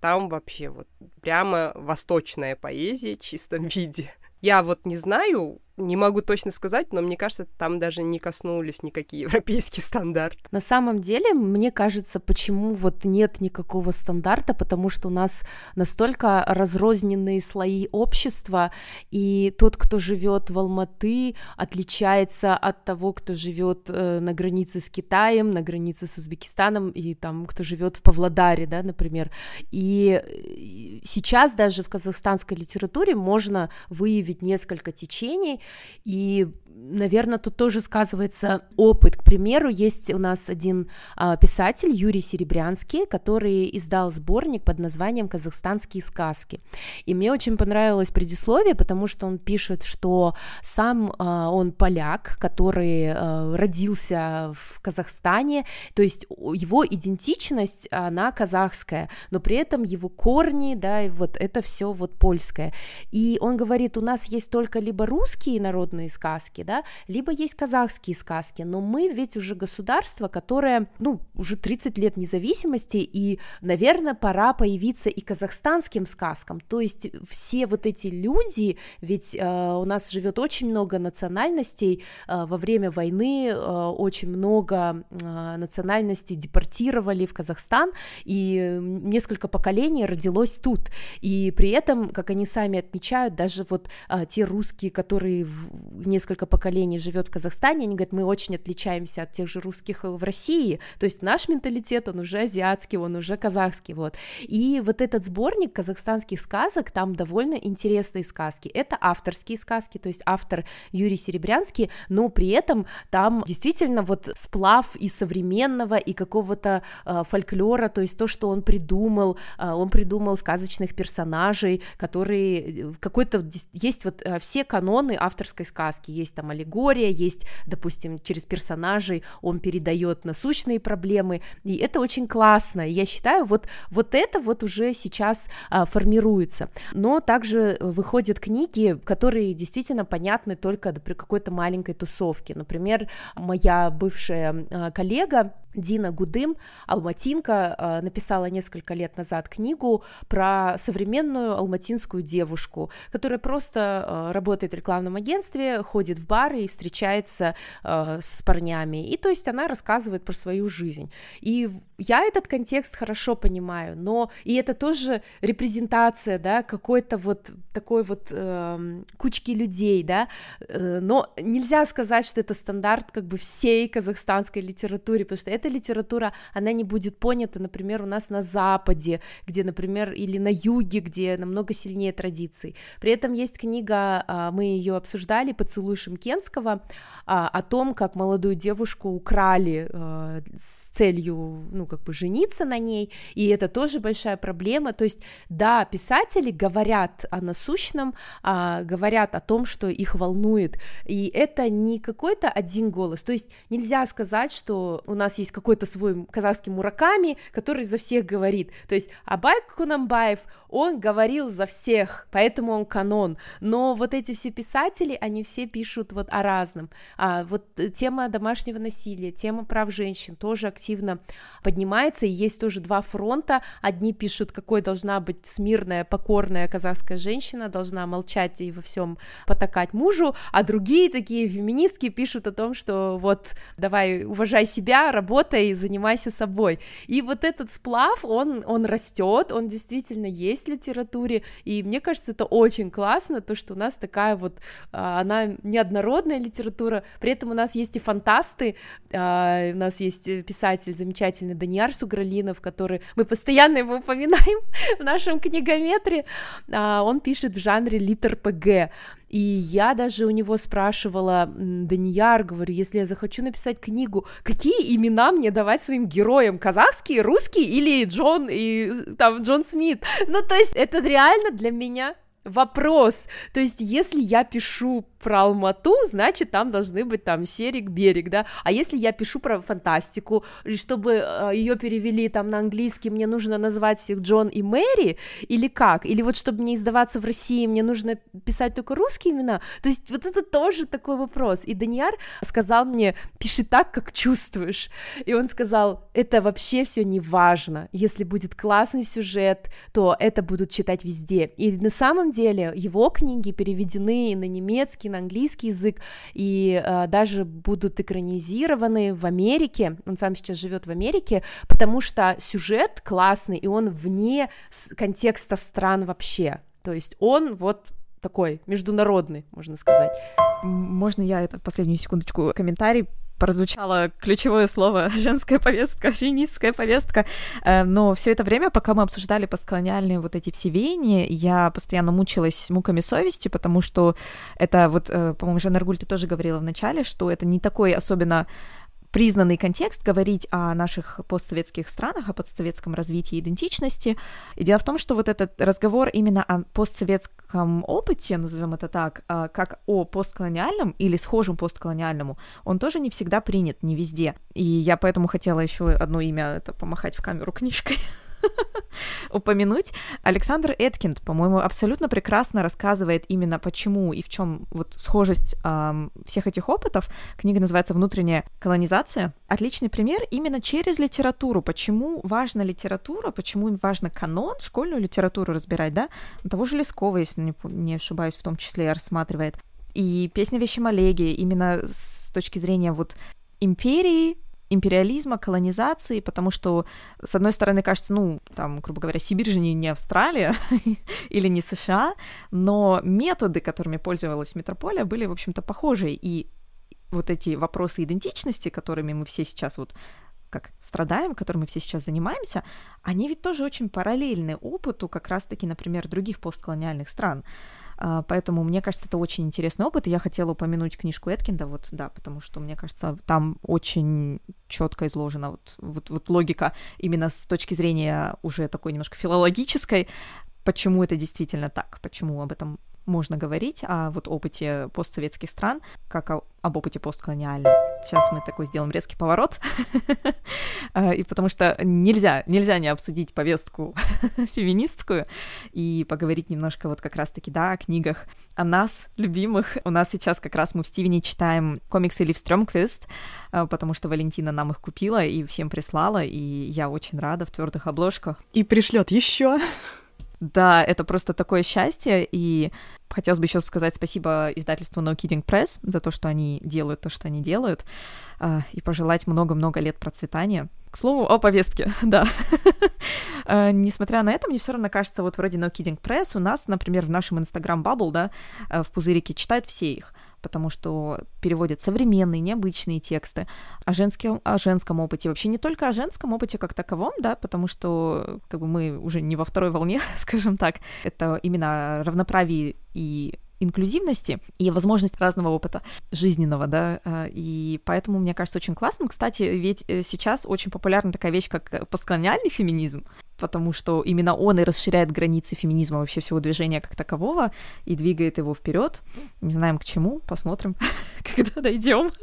Там вообще вот прямо восточная поэзия в чистом виде. Я вот не знаю, не могу точно сказать, но мне кажется, там даже не коснулись никакие европейские стандарты. На самом деле, мне кажется, почему вот нет никакого стандарта, потому что у нас настолько разрозненные слои общества, и тот, кто живет в Алматы, отличается от того, кто живет э, на границе с Китаем, на границе с Узбекистаном, и там, кто живет в Павлодаре, да, например. И сейчас даже в казахстанской литературе можно выявить несколько течений, и наверное, тут тоже сказывается опыт. К примеру, есть у нас один а, писатель Юрий Серебрянский, который издал сборник под названием «Казахстанские сказки». И мне очень понравилось предисловие, потому что он пишет, что сам а, он поляк, который а, родился в Казахстане, то есть его идентичность, она казахская, но при этом его корни, да, вот это все вот польское. И он говорит, у нас есть только либо русские народные сказки, да, либо есть казахские сказки, но мы ведь уже государство, которое, ну, уже 30 лет независимости, и, наверное, пора появиться и казахстанским сказкам, то есть все вот эти люди, ведь э, у нас живет очень много национальностей, э, во время войны э, очень много э, национальностей депортировали в Казахстан, и несколько поколений родилось тут, и при этом, как они сами отмечают, даже вот э, те русские, которые в несколько поколений живет в Казахстане, они говорят, мы очень отличаемся от тех же русских в России, то есть наш менталитет, он уже азиатский, он уже казахский, вот. И вот этот сборник казахстанских сказок, там довольно интересные сказки. Это авторские сказки, то есть автор Юрий Серебрянский, но при этом там действительно вот сплав и современного, и какого-то э, фольклора, то есть то, что он придумал, э, он придумал сказочных персонажей, которые э, какой-то есть вот э, все каноны авторской сказки, есть там аллегория, есть, допустим, через персонажей он передает насущные проблемы, и это очень классно, я считаю, вот, вот это вот уже сейчас а, формируется, но также выходят книги, которые действительно понятны только при какой-то маленькой тусовке, например, моя бывшая а, коллега, Дина Гудым, алматинка, а, написала несколько лет назад книгу про современную алматинскую девушку, которая просто а, работает в рекламном агентстве, ходит в бары и встречается а, с парнями. И то есть она рассказывает про свою жизнь. И я этот контекст хорошо понимаю, но и это тоже репрезентация, да, какой-то вот такой вот э, кучки людей, да, э, но нельзя сказать, что это стандарт как бы всей казахстанской литературы, потому что эта литература, она не будет понята, например, у нас на Западе, где, например, или на Юге, где намного сильнее традиций. При этом есть книга, э, мы ее обсуждали, «Поцелуй Шимкенского», э, о том, как молодую девушку украли э, с целью, ну, как бы жениться на ней, и это тоже большая проблема. То есть, да, писатели говорят о насущном, а, говорят о том, что их волнует, и это не какой-то один голос. То есть нельзя сказать, что у нас есть какой-то свой казахский мураками, который за всех говорит. То есть Абайк Кунамбаев, он говорил за всех, поэтому он канон. Но вот эти все писатели, они все пишут вот о разном. А вот тема домашнего насилия, тема прав женщин тоже активно поднимается, и есть тоже два фронта. Одни пишут, какой должна быть смирная, покорная казахская женщина, должна молчать и во всем потакать мужу, а другие такие феминистки пишут о том, что вот давай уважай себя, работай, занимайся собой. И вот этот сплав, он, он растет, он действительно есть в литературе, и мне кажется, это очень классно, то, что у нас такая вот, а, она неоднородная литература, при этом у нас есть и фантасты, а, у нас есть писатель замечательный Даниар Сугралинов, который мы постоянно его упоминаем в нашем книгометре, а, он пишет в жанре литр ПГ, и я даже у него спрашивала, Данияр, говорю, если я захочу написать книгу, какие имена мне давать своим героям? Казахские, русские или Джон и там Джон Смит? Ну, то есть это реально для меня вопрос. То есть, если я пишу про Алмату, значит, там должны быть там Серик, Берег, да, а если я пишу про фантастику, чтобы э, ее перевели там на английский, мне нужно назвать всех Джон и Мэри, или как? Или вот чтобы не издаваться в России, мне нужно писать только русские имена? То есть вот это тоже такой вопрос. И Даниар сказал мне, пиши так, как чувствуешь. И он сказал, это вообще все не важно. Если будет классный сюжет, то это будут читать везде. И на самом деле его книги переведены на немецкий, на английский язык, и э, даже будут экранизированы в Америке, он сам сейчас живет в Америке, потому что сюжет классный, и он вне контекста стран вообще, то есть он вот такой международный, можно сказать. Можно я это последнюю секундочку комментарий прозвучало ключевое слово женская повестка, феминистская повестка. Э, но все это время, пока мы обсуждали постколониальные вот эти все веяния, я постоянно мучилась муками совести, потому что это вот, э, по-моему, Жанна Аргуль, ты тоже говорила в начале, что это не такой особенно признанный контекст говорить о наших постсоветских странах, о постсоветском развитии идентичности. И дело в том, что вот этот разговор именно о постсоветском опыте, назовем это так, а, как о постколониальном или схожем постколониальному, он тоже не всегда принят, не везде. И я поэтому хотела еще одно имя это помахать в камеру книжкой. упомянуть. Александр Эткинд, по-моему, абсолютно прекрасно рассказывает именно почему и в чем вот схожесть эм, всех этих опытов. Книга называется «Внутренняя колонизация». Отличный пример именно через литературу. Почему важна литература, почему им важно канон, школьную литературу разбирать, да? Того же Лескова, если не, не ошибаюсь, в том числе рассматривает. И песня Вещем Олеге именно с точки зрения вот империи, империализма, колонизации, потому что, с одной стороны, кажется, ну, там, грубо говоря, Сибирь же не, Австралия или не США, но методы, которыми пользовалась метрополия, были, в общем-то, похожи, и вот эти вопросы идентичности, которыми мы все сейчас вот как страдаем, которым мы все сейчас занимаемся, они ведь тоже очень параллельны опыту как раз-таки, например, других постколониальных стран. А, поэтому мне кажется, это очень интересный опыт. И я хотела упомянуть книжку Эткинда, вот, да, потому что, мне кажется, там очень четко изложена вот, вот, вот логика именно с точки зрения уже такой немножко филологической, почему это действительно так, почему об этом можно говорить о вот опыте постсоветских стран, как о, об опыте постколониальном. Сейчас мы такой сделаем резкий поворот, а, и потому что нельзя, нельзя не обсудить повестку феминистскую и поговорить немножко вот как раз-таки, да, о книгах о нас, любимых. У нас сейчас как раз мы в Стивене читаем комиксы Лив Стрёмквист, а, потому что Валентина нам их купила и всем прислала, и я очень рада в твердых обложках. И пришлет еще. Да, это просто такое счастье, и хотелось бы еще сказать спасибо издательству No Kidding Press за то, что они делают то, что они делают, а, и пожелать много-много лет процветания. К слову, о повестке, да. А, несмотря на это, мне все равно кажется, вот вроде No Kidding Press у нас, например, в нашем Instagram Bubble, да, а, в пузырике читают все их потому что переводят современные, необычные тексты о, женском, о женском опыте. Вообще не только о женском опыте как таковом, да, потому что как бы мы уже не во второй волне, скажем так. Это именно равноправие и инклюзивности и возможность разного опыта жизненного, да, а, и поэтому, мне кажется, очень классным. Кстати, ведь э, сейчас очень популярна такая вещь, как постколониальный феминизм, потому что именно он и расширяет границы феминизма вообще всего движения как такового и двигает его вперед. Не знаем к чему, посмотрим, когда дойдем.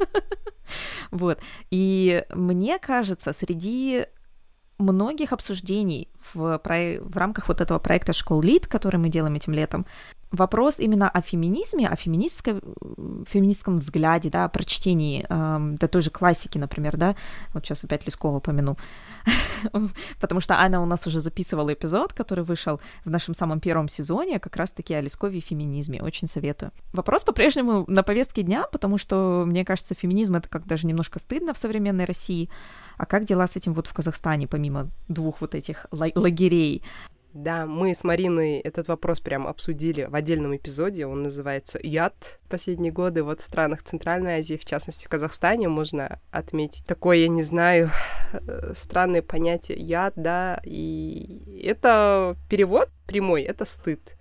Вот. И мне кажется, среди многих обсуждений в, про... в рамках вот этого проекта «Школ Лид», который мы делаем этим летом, вопрос именно о феминизме, о феминистской, феминистском взгляде, да, о прочтении, э, да той же классики, например, да, вот сейчас опять Лескова упомяну, потому что Анна у нас уже записывала эпизод, который вышел в нашем самом первом сезоне, как раз-таки о Лескове и феминизме, очень советую. Вопрос по-прежнему на повестке дня, потому что, мне кажется, феминизм — это как даже немножко стыдно в современной России, а как дела с этим вот в Казахстане, помимо двух вот этих лагерей? Да, мы с Мариной этот вопрос прям обсудили в отдельном эпизоде. Он называется «Яд». Последние годы вот в странах Центральной Азии, в частности в Казахстане, можно отметить такое, я не знаю, э, странное понятие «яд», да, и это перевод прямой, это стыд.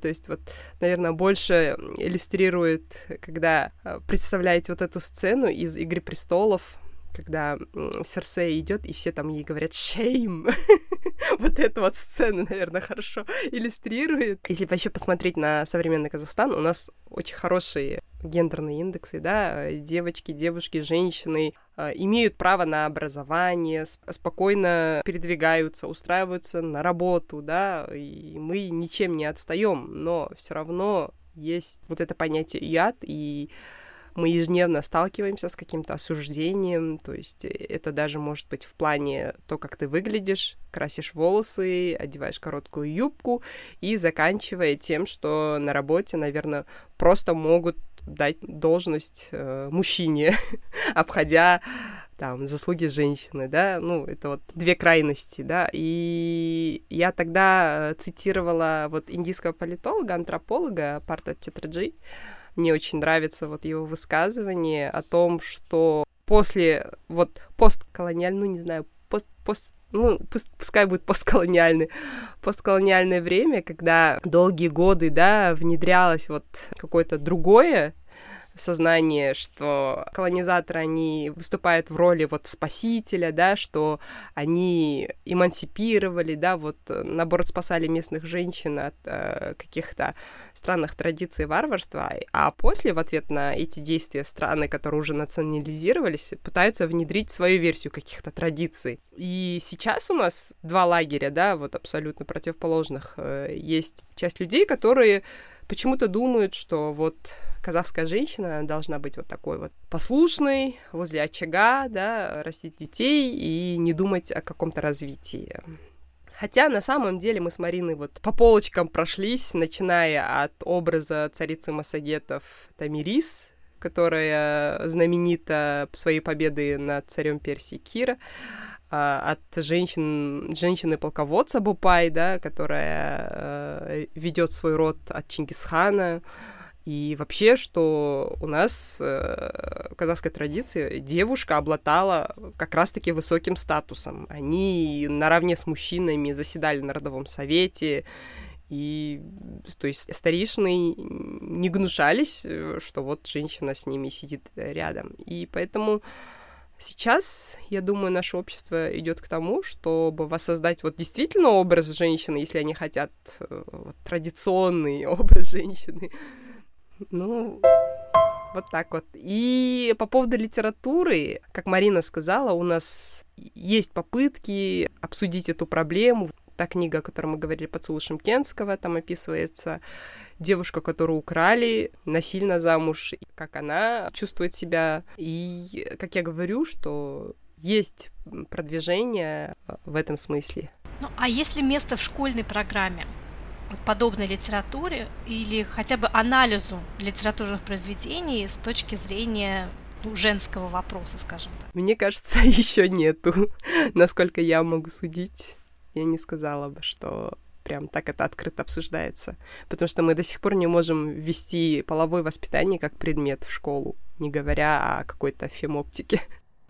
То есть вот, наверное, больше иллюстрирует, когда э, представляете вот эту сцену из «Игры престолов», когда Серсея идет, и все там ей говорят «shame». вот эту вот сцену, наверное, хорошо иллюстрирует. Если вообще посмотреть на современный Казахстан, у нас очень хорошие гендерные индексы, да, девочки, девушки, женщины э, имеют право на образование, спокойно передвигаются, устраиваются на работу, да, и мы ничем не отстаем, но все равно есть вот это понятие яд и мы ежедневно сталкиваемся с каким-то осуждением, то есть э, это даже может быть в плане то, как ты выглядишь, красишь волосы, одеваешь короткую юбку и заканчивая тем, что на работе, наверное, просто могут дать должность э, мужчине, обходя там, заслуги женщины, да, ну, это вот две крайности, да, и я тогда цитировала вот индийского политолога, антрополога Парта Чатраджи, мне очень нравится вот его высказывание о том, что после вот постколониальной, ну, не знаю, пост, пост ну, пускай будет постколониальный, постколониальное время, когда долгие годы, да, внедрялось вот какое-то другое сознание, что колонизаторы, они выступают в роли вот спасителя, да, что они эмансипировали, да, вот наоборот спасали местных женщин от э, каких-то странных традиций варварства, а после в ответ на эти действия страны, которые уже национализировались, пытаются внедрить свою версию каких-то традиций. И сейчас у нас два лагеря, да, вот абсолютно противоположных. Э, есть часть людей, которые почему-то думают, что вот казахская женщина должна быть вот такой вот послушной, возле очага, да, растить детей и не думать о каком-то развитии. Хотя на самом деле мы с Мариной вот по полочкам прошлись, начиная от образа царицы Масагетов Тамирис, которая знаменита своей победой над царем Персии Кира, а, от женщин, женщины-полководца Бупай, да, которая э, ведет свой род от Чингисхана, и вообще, что у нас э, в казахской традиции девушка обладала как раз-таки высоким статусом. Они наравне с мужчинами заседали на родовом совете, и, то есть, старейшины не гнушались, э, что вот женщина с ними сидит рядом. И поэтому сейчас, я думаю, наше общество идет к тому, чтобы воссоздать вот действительно образ женщины, если они хотят э, вот, традиционный образ женщины, ну, вот так вот. И по поводу литературы, как Марина сказала, у нас есть попытки обсудить эту проблему. Та книга, о которой мы говорили, «Поцелуй Шимкенского», там описывается девушка, которую украли насильно замуж, как она чувствует себя. И, как я говорю, что есть продвижение в этом смысле. Ну, а есть ли место в школьной программе? Подобной литературе или хотя бы анализу литературных произведений с точки зрения ну, женского вопроса, скажем так? Мне кажется, еще нету. Насколько я могу судить, я не сказала бы, что прям так это открыто обсуждается. Потому что мы до сих пор не можем ввести половое воспитание как предмет в школу, не говоря о какой-то фемоптике.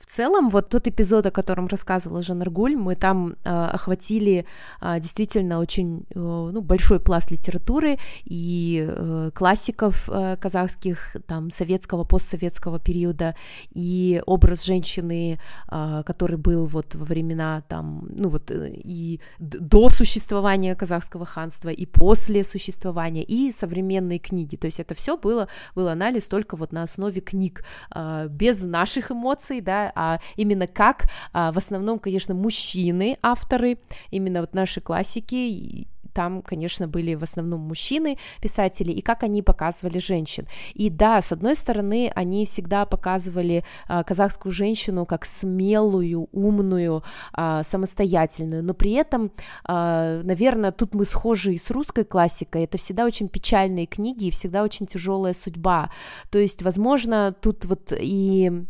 В целом, вот тот эпизод, о котором рассказывала Жанна Ргуль, мы там э, охватили э, действительно очень э, ну, большой пласт литературы и э, классиков э, казахских, там, советского, постсоветского периода, и образ женщины, э, который был вот во времена, там, ну вот, э, и до существования казахского ханства, и после существования, и современные книги, то есть это все было, был анализ только вот на основе книг, э, без наших эмоций, да, а именно как а, в основном, конечно, мужчины, авторы, именно вот наши классики, там, конечно, были в основном мужчины, писатели, и как они показывали женщин. И да, с одной стороны, они всегда показывали а, казахскую женщину как смелую, умную, а, самостоятельную, но при этом, а, наверное, тут мы схожи и с русской классикой, это всегда очень печальные книги и всегда очень тяжелая судьба. То есть, возможно, тут вот и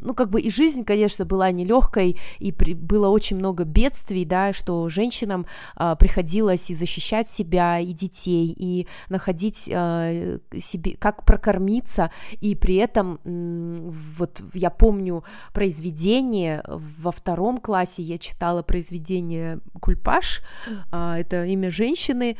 ну, как бы и жизнь, конечно, была нелегкой, и при, было очень много бедствий, да, что женщинам э, приходилось и защищать себя, и детей, и находить э, себе, как прокормиться, и при этом, э, вот я помню произведение, во втором классе я читала произведение Кульпаш, э, это имя женщины,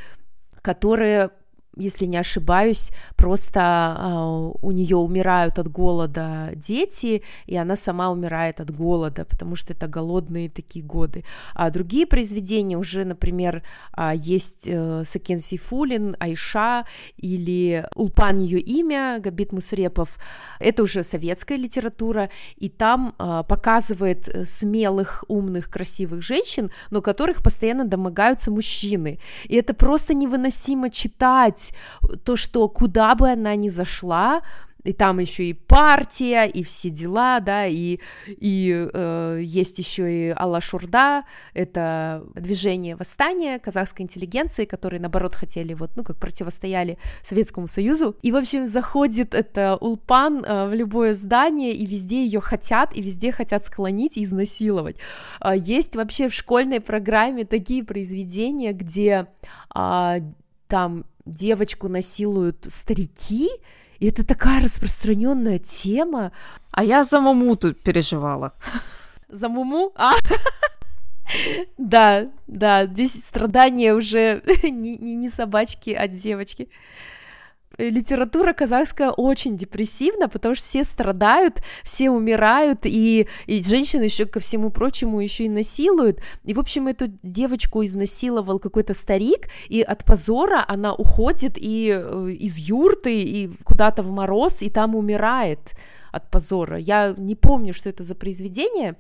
которая если не ошибаюсь, просто э, у нее умирают от голода дети, и она сама умирает от голода, потому что это голодные такие годы. А другие произведения уже, например, э, есть э, Сакен Сейфулин, Айша или Улпан ее имя, Габит Мусрепов. Это уже советская литература, и там э, показывает смелых, умных, красивых женщин, но которых постоянно домогаются мужчины. И это просто невыносимо читать понимать то, что куда бы она ни зашла, и там еще и партия, и все дела, да, и, и э, есть еще и Алла Шурда, это движение восстания казахской интеллигенции, которые, наоборот, хотели вот, ну, как противостояли Советскому Союзу, и, в общем, заходит это Улпан э, в любое здание, и везде ее хотят, и везде хотят склонить и изнасиловать. Э, есть вообще в школьной программе такие произведения, где э, там девочку насилуют старики, И это такая распространенная тема. А я за Мамуту переживала. За Муму? А, да, да, здесь страдания уже не, не, не собачки, а девочки. Э, литература казахская очень депрессивна, потому что все страдают, все умирают, и, и женщины еще ко всему прочему еще и насилуют. И, в общем, эту девочку изнасиловал какой-то старик, и от позора она уходит и э, из юрты, и куда-то в мороз, и там умирает от позора. Я не помню, что это за произведение,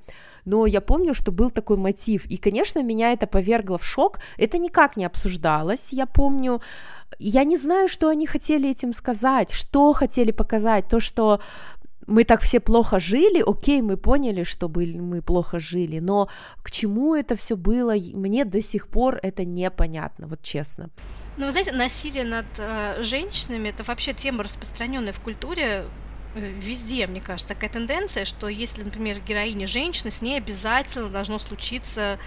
но я помню, что был такой мотив. И, конечно, меня это повергло в шок. Это никак не обсуждалось, я помню. Я не знаю, что они хотели этим сказать, что хотели показать, то, что мы так все плохо жили, окей, мы поняли, что были, мы плохо жили, но к чему это все было, мне до сих пор это непонятно, вот честно. Ну, вы знаете, насилие над э, женщинами это вообще тема распространенная в культуре Э, везде, мне кажется, такая тенденция, что если, например, героиня женщина, с ней обязательно должно случиться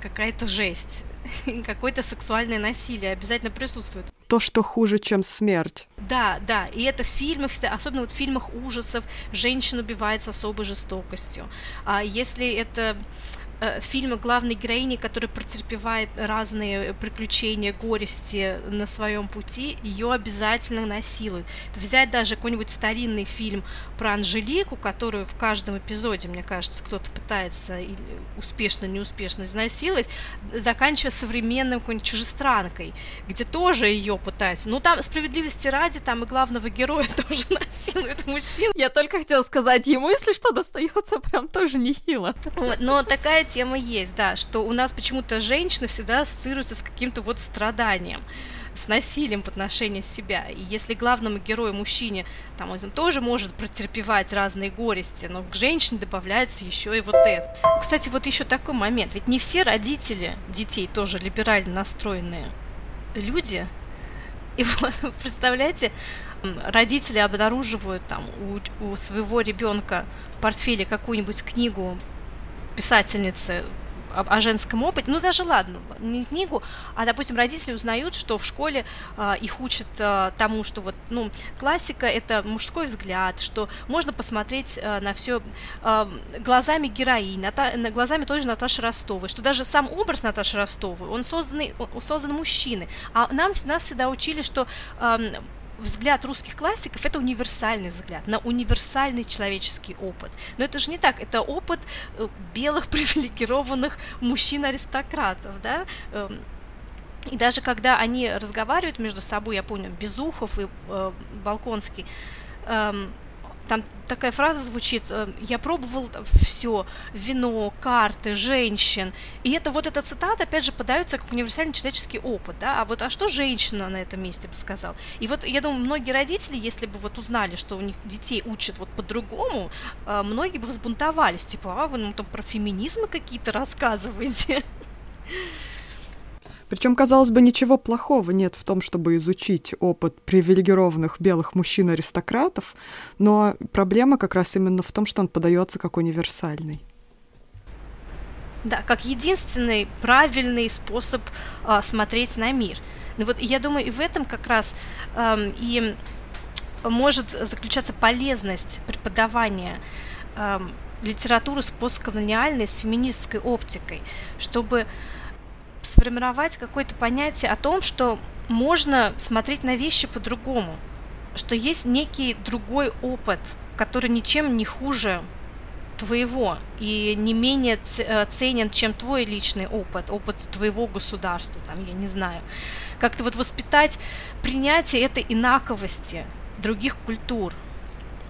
какая-то жесть, какое-то сексуальное насилие обязательно присутствует. То, что хуже, чем смерть. Да, да, и это в фильмах, особенно вот в фильмах ужасов, женщина убивается особой жестокостью. А если это фильма главной героини, которая претерпевает разные приключения, горести на своем пути, ее обязательно насилуют. Взять даже какой-нибудь старинный фильм про Анжелику, которую в каждом эпизоде, мне кажется, кто-то пытается успешно, неуспешно изнасиловать, заканчивая современным какой-нибудь чужестранкой, где тоже ее пытаются. Ну, там справедливости ради, там и главного героя тоже насилуют мужчин. Я только хотела сказать, ему, если что, достается прям тоже нехило. Но такая тема есть, да, что у нас почему-то женщины всегда ассоциируются с каким-то вот страданием с насилием в отношении себя. И если главному герою мужчине, там он тоже может претерпевать разные горести, но к женщине добавляется еще и вот это. Кстати, вот еще такой момент. Ведь не все родители детей тоже либерально настроенные люди. И вот, представляете, родители обнаруживают там у, у своего ребенка в портфеле какую-нибудь книгу писательницы о, о женском опыте, ну даже ладно, не книгу, а, допустим, родители узнают, что в школе э, их учат э, тому, что вот, ну, классика это мужской взгляд, что можно посмотреть э, на все э, глазами героини, ната, глазами той же Наташи Ростовой, что даже сам образ Наташи Ростовой, он созданный, он создан мужчины, а нам нас всегда учили, что э, взгляд русских классиков это универсальный взгляд на универсальный человеческий опыт. Но это же не так, это опыт э, белых привилегированных мужчин-аристократов, да, эм, и даже когда они разговаривают между собой, я помню, Безухов и э, Балконский, эм, там такая фраза звучит, э, я пробовал все, вино, карты, женщин. И это вот эта цитата, опять же, подается как универсальный человеческий опыт, да, а вот, а что женщина на этом месте бы сказал? И вот, я думаю, многие родители, если бы вот узнали, что у них детей учат вот по-другому, э, многие бы взбунтовались, типа, а вы нам там про феминизмы какие-то рассказываете. Причем, казалось бы, ничего плохого нет в том, чтобы изучить опыт привилегированных белых мужчин-аристократов, но проблема как раз именно в том, что он подается как универсальный. Да, как единственный правильный способ э, смотреть на мир. Ну вот я думаю, и в этом как раз э, и может заключаться полезность преподавания э, литературы с постколониальной, с феминистской оптикой, чтобы сформировать какое-то понятие о том, что можно смотреть на вещи по-другому, что есть некий другой опыт, который ничем не хуже твоего и не менее э, ценен, чем твой личный опыт, опыт твоего государства, там, я не знаю. Как-то вот воспитать принятие этой инаковости других культур,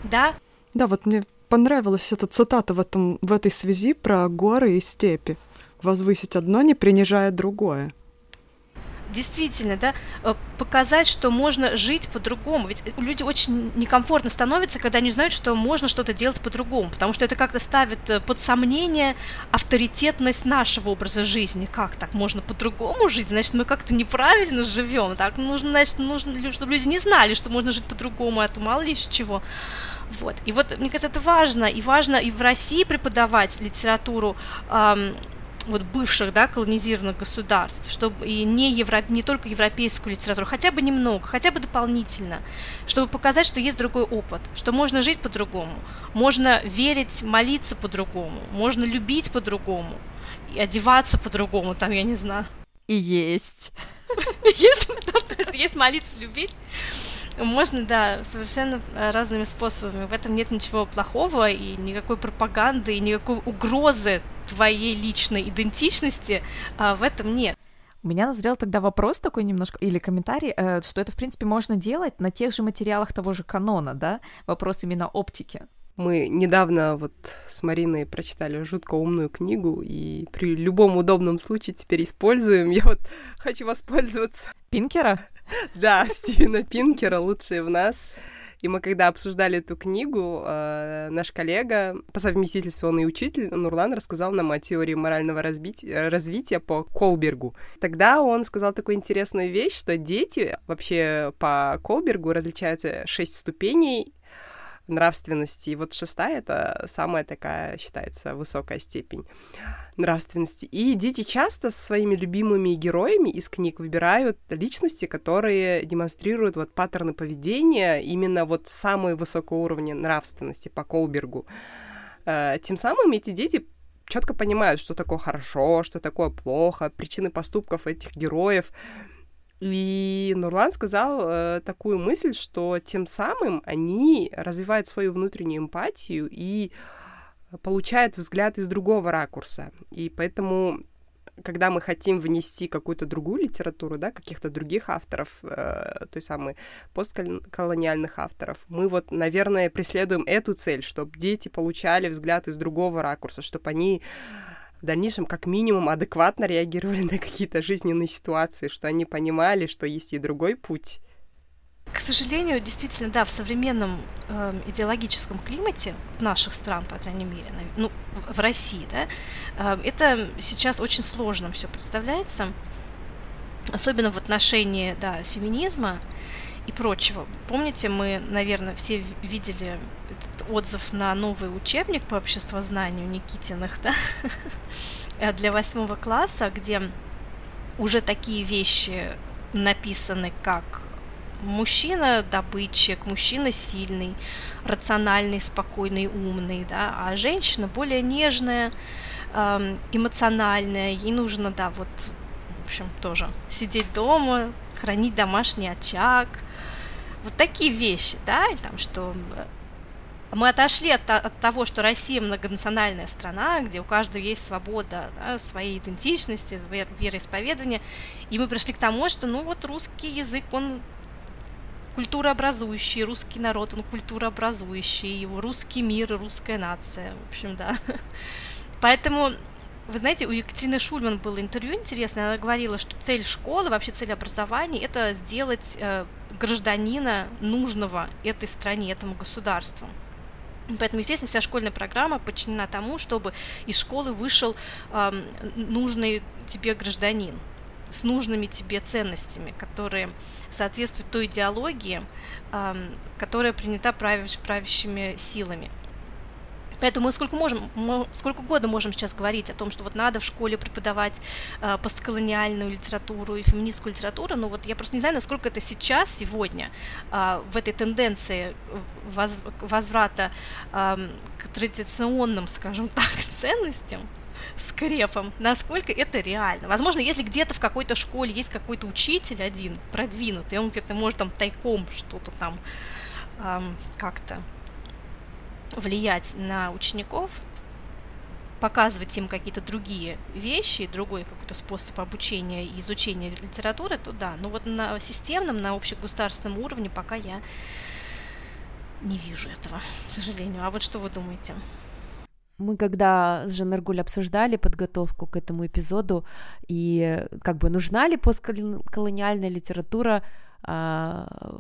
да? Да, вот мне понравилась эта цитата в, этом, в этой связи про горы и степи возвысить одно, не принижая другое. Действительно, да, э, показать, что можно жить по-другому. Ведь люди очень некомфортно становятся, когда они знают, что можно что-то делать по-другому, потому что это как-то ставит э, под сомнение авторитетность нашего образа жизни. Как так можно по-другому жить? Значит, мы как-то неправильно живем. Так нужно, значит, нужно, чтобы люди не знали, что можно жить по-другому, а то мало ли еще чего. Вот. И вот, мне кажется, это важно. И важно и в России преподавать литературу эм, вот бывших, да, колонизированных государств, чтобы и не, евро, не только европейскую литературу, хотя бы немного, хотя бы дополнительно, чтобы показать, что есть другой опыт, что можно жить по-другому, можно верить, молиться по-другому, можно любить по-другому, и одеваться по-другому, там, я не знаю. И есть. Есть, есть молиться, любить. Можно, да, совершенно э, разными способами. В этом нет ничего плохого, и никакой пропаганды, и никакой угрозы твоей личной идентичности а, в этом нет. У меня назрел тогда вопрос такой немножко, или комментарий, э, что это, в принципе, можно делать на тех же материалах того же канона, да? Вопрос именно оптики. Мы недавно вот с Мариной прочитали жутко умную книгу, и при любом удобном случае теперь используем. Я вот хочу воспользоваться. Пинкера? Да, Стивена Пинкера «Лучшие в нас». И мы когда обсуждали эту книгу, э, наш коллега, по совместительству он и учитель, Нурлан рассказал нам о теории морального разбития, развития по Колбергу. Тогда он сказал такую интересную вещь, что дети вообще по Колбергу различаются шесть ступеней нравственности. И вот шестая — это самая такая, считается, высокая степень нравственности. И дети часто со своими любимыми героями из книг выбирают личности, которые демонстрируют вот паттерны поведения именно вот самые высокого уровня нравственности по Колбергу. Э, тем самым эти дети четко понимают, что такое хорошо, что такое плохо, причины поступков этих героев. И Нурлан сказал э, такую мысль, что тем самым они развивают свою внутреннюю эмпатию и получают взгляд из другого ракурса. И поэтому когда мы хотим внести какую-то другую литературу, да, каких-то других авторов, э, той самой постколониальных авторов, мы вот, наверное, преследуем эту цель, чтобы дети получали взгляд из другого ракурса, чтобы они в дальнейшем как минимум адекватно реагировали на какие-то жизненные ситуации, что они понимали, что есть и другой путь. К сожалению, действительно, да, в современном э, идеологическом климате наших стран, по крайней мере, ну, в России, да, э, это сейчас очень сложно все представляется, особенно в отношении, да, феминизма и прочего. Помните, мы, наверное, все видели этот отзыв на новый учебник по обществознанию Никитиных, да, э, для восьмого класса, где уже такие вещи написаны, как мужчина добытчик, мужчина сильный, рациональный, спокойный, умный, да, а женщина более нежная, эмоциональная, ей нужно, да, вот, в общем, тоже сидеть дома, хранить домашний очаг, вот такие вещи, да, и там, что э, мы отошли от, от того, что Россия многонациональная страна, где у каждого есть свобода да, своей идентичности, вер, вероисповедания, и мы пришли к тому, что, ну, вот русский язык, он культурообразующий, русский народ, он культурообразующий, русский мир, русская нация, в общем, да. Поэтому вы знаете, у Екатерины Шульман было интервью интересное, она говорила, что цель школы, вообще цель образования, это сделать э, гражданина нужного этой стране, этому государству. Поэтому, естественно, вся школьная программа подчинена тому, чтобы из школы вышел э, нужный тебе гражданин с нужными тебе ценностями, которые соответствуют той идеологии, э, которая принята правящ, правящими силами. Поэтому мы сколько можем, мы сколько угодно можем сейчас говорить о том, что вот надо в школе преподавать э, постколониальную литературу и феминистскую литературу, но вот я просто не знаю, насколько это сейчас, сегодня, э, в этой тенденции воз, возврата э, к традиционным, скажем так, ценностям, скрепом, насколько это реально. Возможно, если где-то в какой-то школе есть какой-то учитель один продвинутый, он где-то может там тайком что-то там эм, как-то влиять на учеников, показывать им какие-то другие вещи, другой какой-то способ обучения и изучения литературы, то да. Но вот на системном, на общегосударственном уровне пока я не вижу этого, к сожалению. А вот что вы думаете? Мы когда с Жанаргуль обсуждали подготовку к этому эпизоду, и как бы нужна ли постколониальная литература э,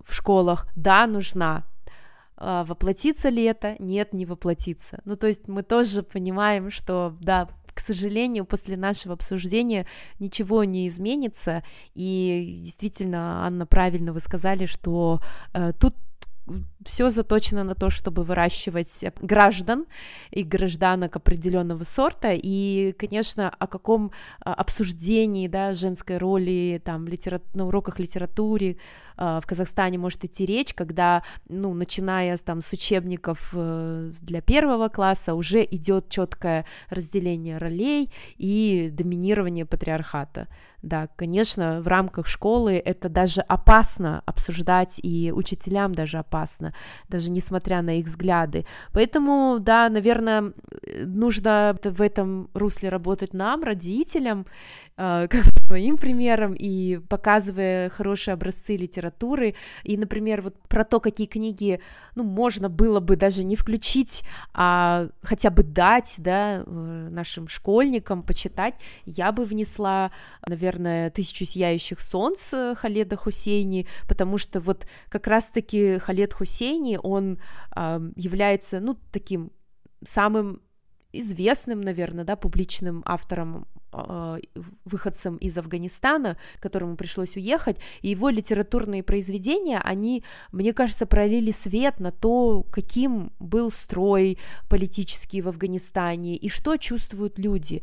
в школах? Да, нужна. Э, воплотится ли это? Нет, не воплотится. Ну, то есть мы тоже понимаем, что, да, к сожалению, после нашего обсуждения ничего не изменится, и действительно, Анна, правильно вы сказали, что э, тут все заточено на то, чтобы выращивать граждан и гражданок определенного сорта, и, конечно, о каком а, обсуждении, да, женской роли, там, литера... на уроках литературы в Казахстане может идти речь, когда, ну, начиная там с учебников э, для первого класса уже идет четкое разделение ролей и доминирование патриархата. Да, конечно, в рамках школы это даже опасно обсуждать, и учителям даже опасно, даже несмотря на их взгляды. Поэтому, да, наверное, нужно в этом русле работать нам, родителям, э, как своим примером, и показывая хорошие образцы литературы. И, например, вот про то, какие книги, ну, можно было бы даже не включить, а хотя бы дать, да, э, нашим школьникам почитать, я бы внесла, наверное, «Тысячу сияющих солнц» Халеда Хусейни, потому что вот как раз-таки Халед Хусейни, он э, является, ну, таким самым известным, наверное, да, публичным автором выходцем из Афганистана, которому пришлось уехать, и его литературные произведения, они, мне кажется, пролили свет на то, каким был строй политический в Афганистане и что чувствуют люди.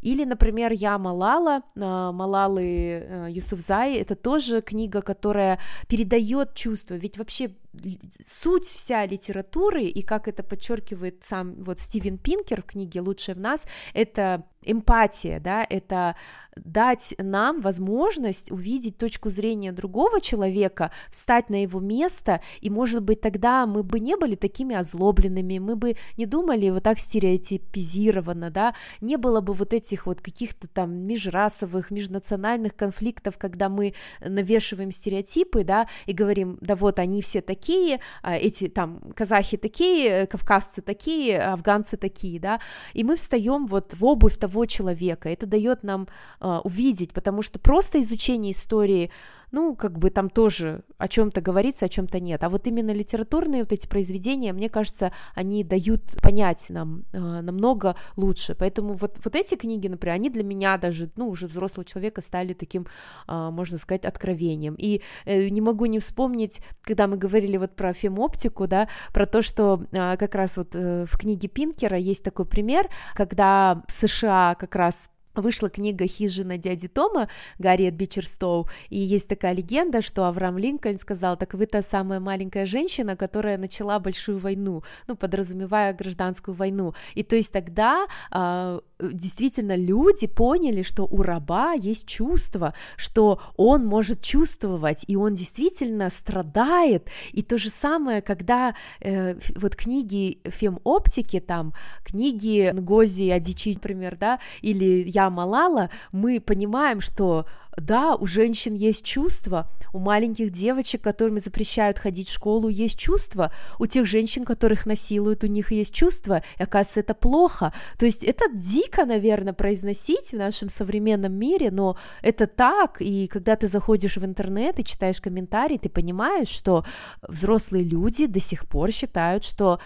Или, например, «Я Малала», а, Малалы э, Юсуфзай, это тоже книга, которая передает чувства, ведь вообще суть вся литературы, и как это подчеркивает сам вот Стивен Пинкер в книге «Лучшее в нас», это эмпатия, да, это дать нам возможность увидеть точку зрения другого человека, встать на его место, и, может быть, тогда мы бы не были такими озлобленными, мы бы не думали вот так стереотипизированно, да, не было бы вот этих вот каких-то там межрасовых, межнациональных конфликтов, когда мы навешиваем стереотипы, да, и говорим, да вот они все такие, а эти там казахи такие, кавказцы такие, афганцы такие, да, и мы встаем вот в обувь того человека, это дает нам э, увидеть, потому что просто изучение истории ну, как бы там тоже о чем-то говорится, о чем-то нет. А вот именно литературные вот эти произведения, мне кажется, они дают понять нам э, намного лучше. Поэтому вот, вот эти книги, например, они для меня даже, ну, уже взрослого человека стали таким, э, можно сказать, откровением. И э, не могу не вспомнить, когда мы говорили вот про фемоптику, да, про то, что э, как раз вот э, в книге Пинкера есть такой пример, когда в США как раз вышла книга «Хижина дяди Тома» Гарриет Бичерстоу, и есть такая легенда, что Авраам Линкольн сказал, так вы та самая маленькая женщина, которая начала большую войну, ну, подразумевая гражданскую войну, и то есть тогда э, действительно люди поняли, что у раба есть чувство, что он может чувствовать, и он действительно страдает, и то же самое, когда э, вот книги фем-оптики, там, книги Нгози Адичи, например, да, или Я Малала, мы понимаем, что да, у женщин есть чувства, у маленьких девочек, которым запрещают ходить в школу, есть чувства, у тех женщин, которых насилуют, у них есть чувства, и оказывается, это плохо. То есть это дико, наверное, произносить в нашем современном мире, но это так, и когда ты заходишь в интернет и читаешь комментарии, ты понимаешь, что взрослые люди до сих пор считают, что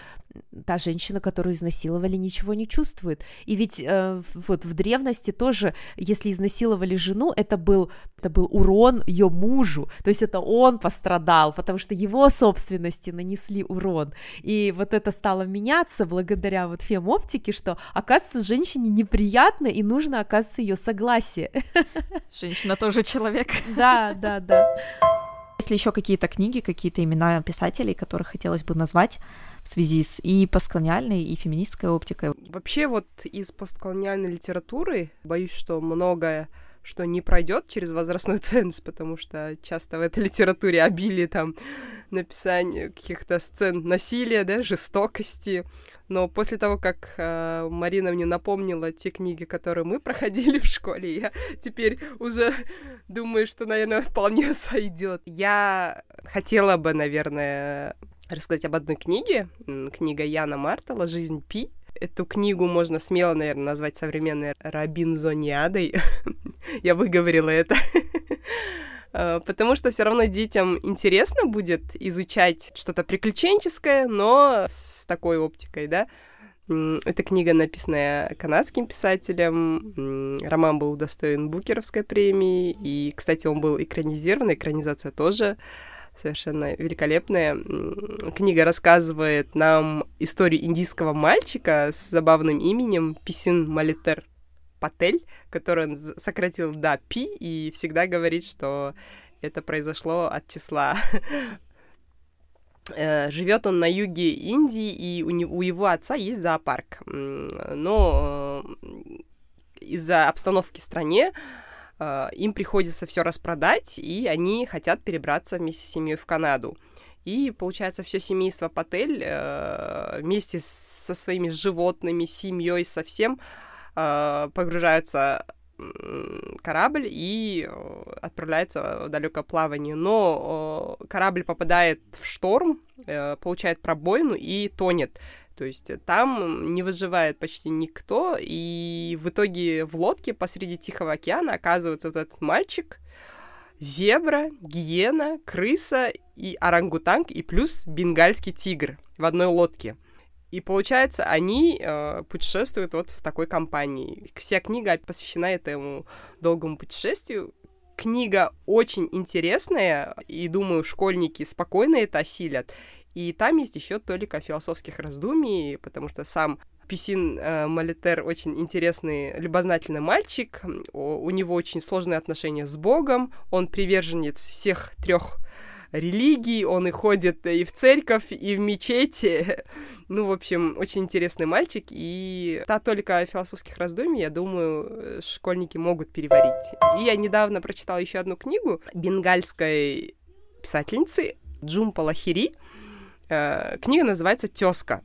та женщина, которую изнасиловали, ничего не чувствует. И ведь э, вот в древности тоже, если изнасиловали жену, это был, это был урон ее мужу, то есть это он пострадал, потому что его собственности нанесли урон. И вот это стало меняться благодаря вот фем-оптике, что, оказывается, женщине неприятно, и нужно, оказывается, ее согласие. Женщина тоже человек. Да, да, да. Если еще какие-то книги, какие-то имена писателей, которых хотелось бы назвать, в связи с и постколониальной, и феминистской оптикой. Вообще вот из постколониальной литературы боюсь, что многое что не пройдет через возрастной ценз, потому что часто в этой литературе обилие там написания каких-то сцен насилия, да, жестокости. Но после того, как э, Марина мне напомнила те книги, которые мы проходили в школе, я теперь уже думаю, что, наверное, вполне сойдет. Я хотела бы, наверное, рассказать об одной книге. Книга Яна Мартала «Жизнь Пи». Эту книгу можно смело, наверное, назвать современной Робинзониадой. Я выговорила это. А, потому что все равно детям интересно будет изучать что-то приключенческое, но с такой оптикой, да. Эта книга, написанная канадским писателем. Роман был удостоен Букеровской премии. И, кстати, он был экранизирован, экранизация тоже совершенно великолепная. Книга рассказывает нам историю индийского мальчика с забавным именем Писин Малитер Патель, который он сократил до Пи и всегда говорит, что это произошло от числа э, Живет он на юге Индии, и у, него, у его отца есть зоопарк. Но э, из-за обстановки в стране им приходится все распродать, и они хотят перебраться вместе с семьей в Канаду. И получается, все семейство Патель вместе со своими животными, семьей, совсем Э, погружаются корабль и э, отправляется в далекое плавание. Но э, корабль попадает в шторм, получает пробоину и тонет. То есть там не выживает почти никто, и в итоге в лодке посреди Тихого океана оказывается вот этот мальчик, зебра, гиена, крыса и орангутанг, и плюс бенгальский тигр в одной лодке. И получается, они э, путешествуют вот в такой компании. Вся книга посвящена этому долгому путешествию. Книга очень интересная, и думаю, школьники спокойно это осилят. И там есть еще только философских раздумий, потому что сам Писин э, Малитер очень интересный, любознательный мальчик. У, у него очень сложные отношения с Богом. Он приверженец всех трех религий, он и ходит и в церковь, и в мечети. Ну, в общем, очень интересный мальчик, и та только философских раздумий, я думаю, школьники могут переварить. И я недавно прочитала еще одну книгу бенгальской писательницы Джумпа Лахири. Э, книга называется «Тезка».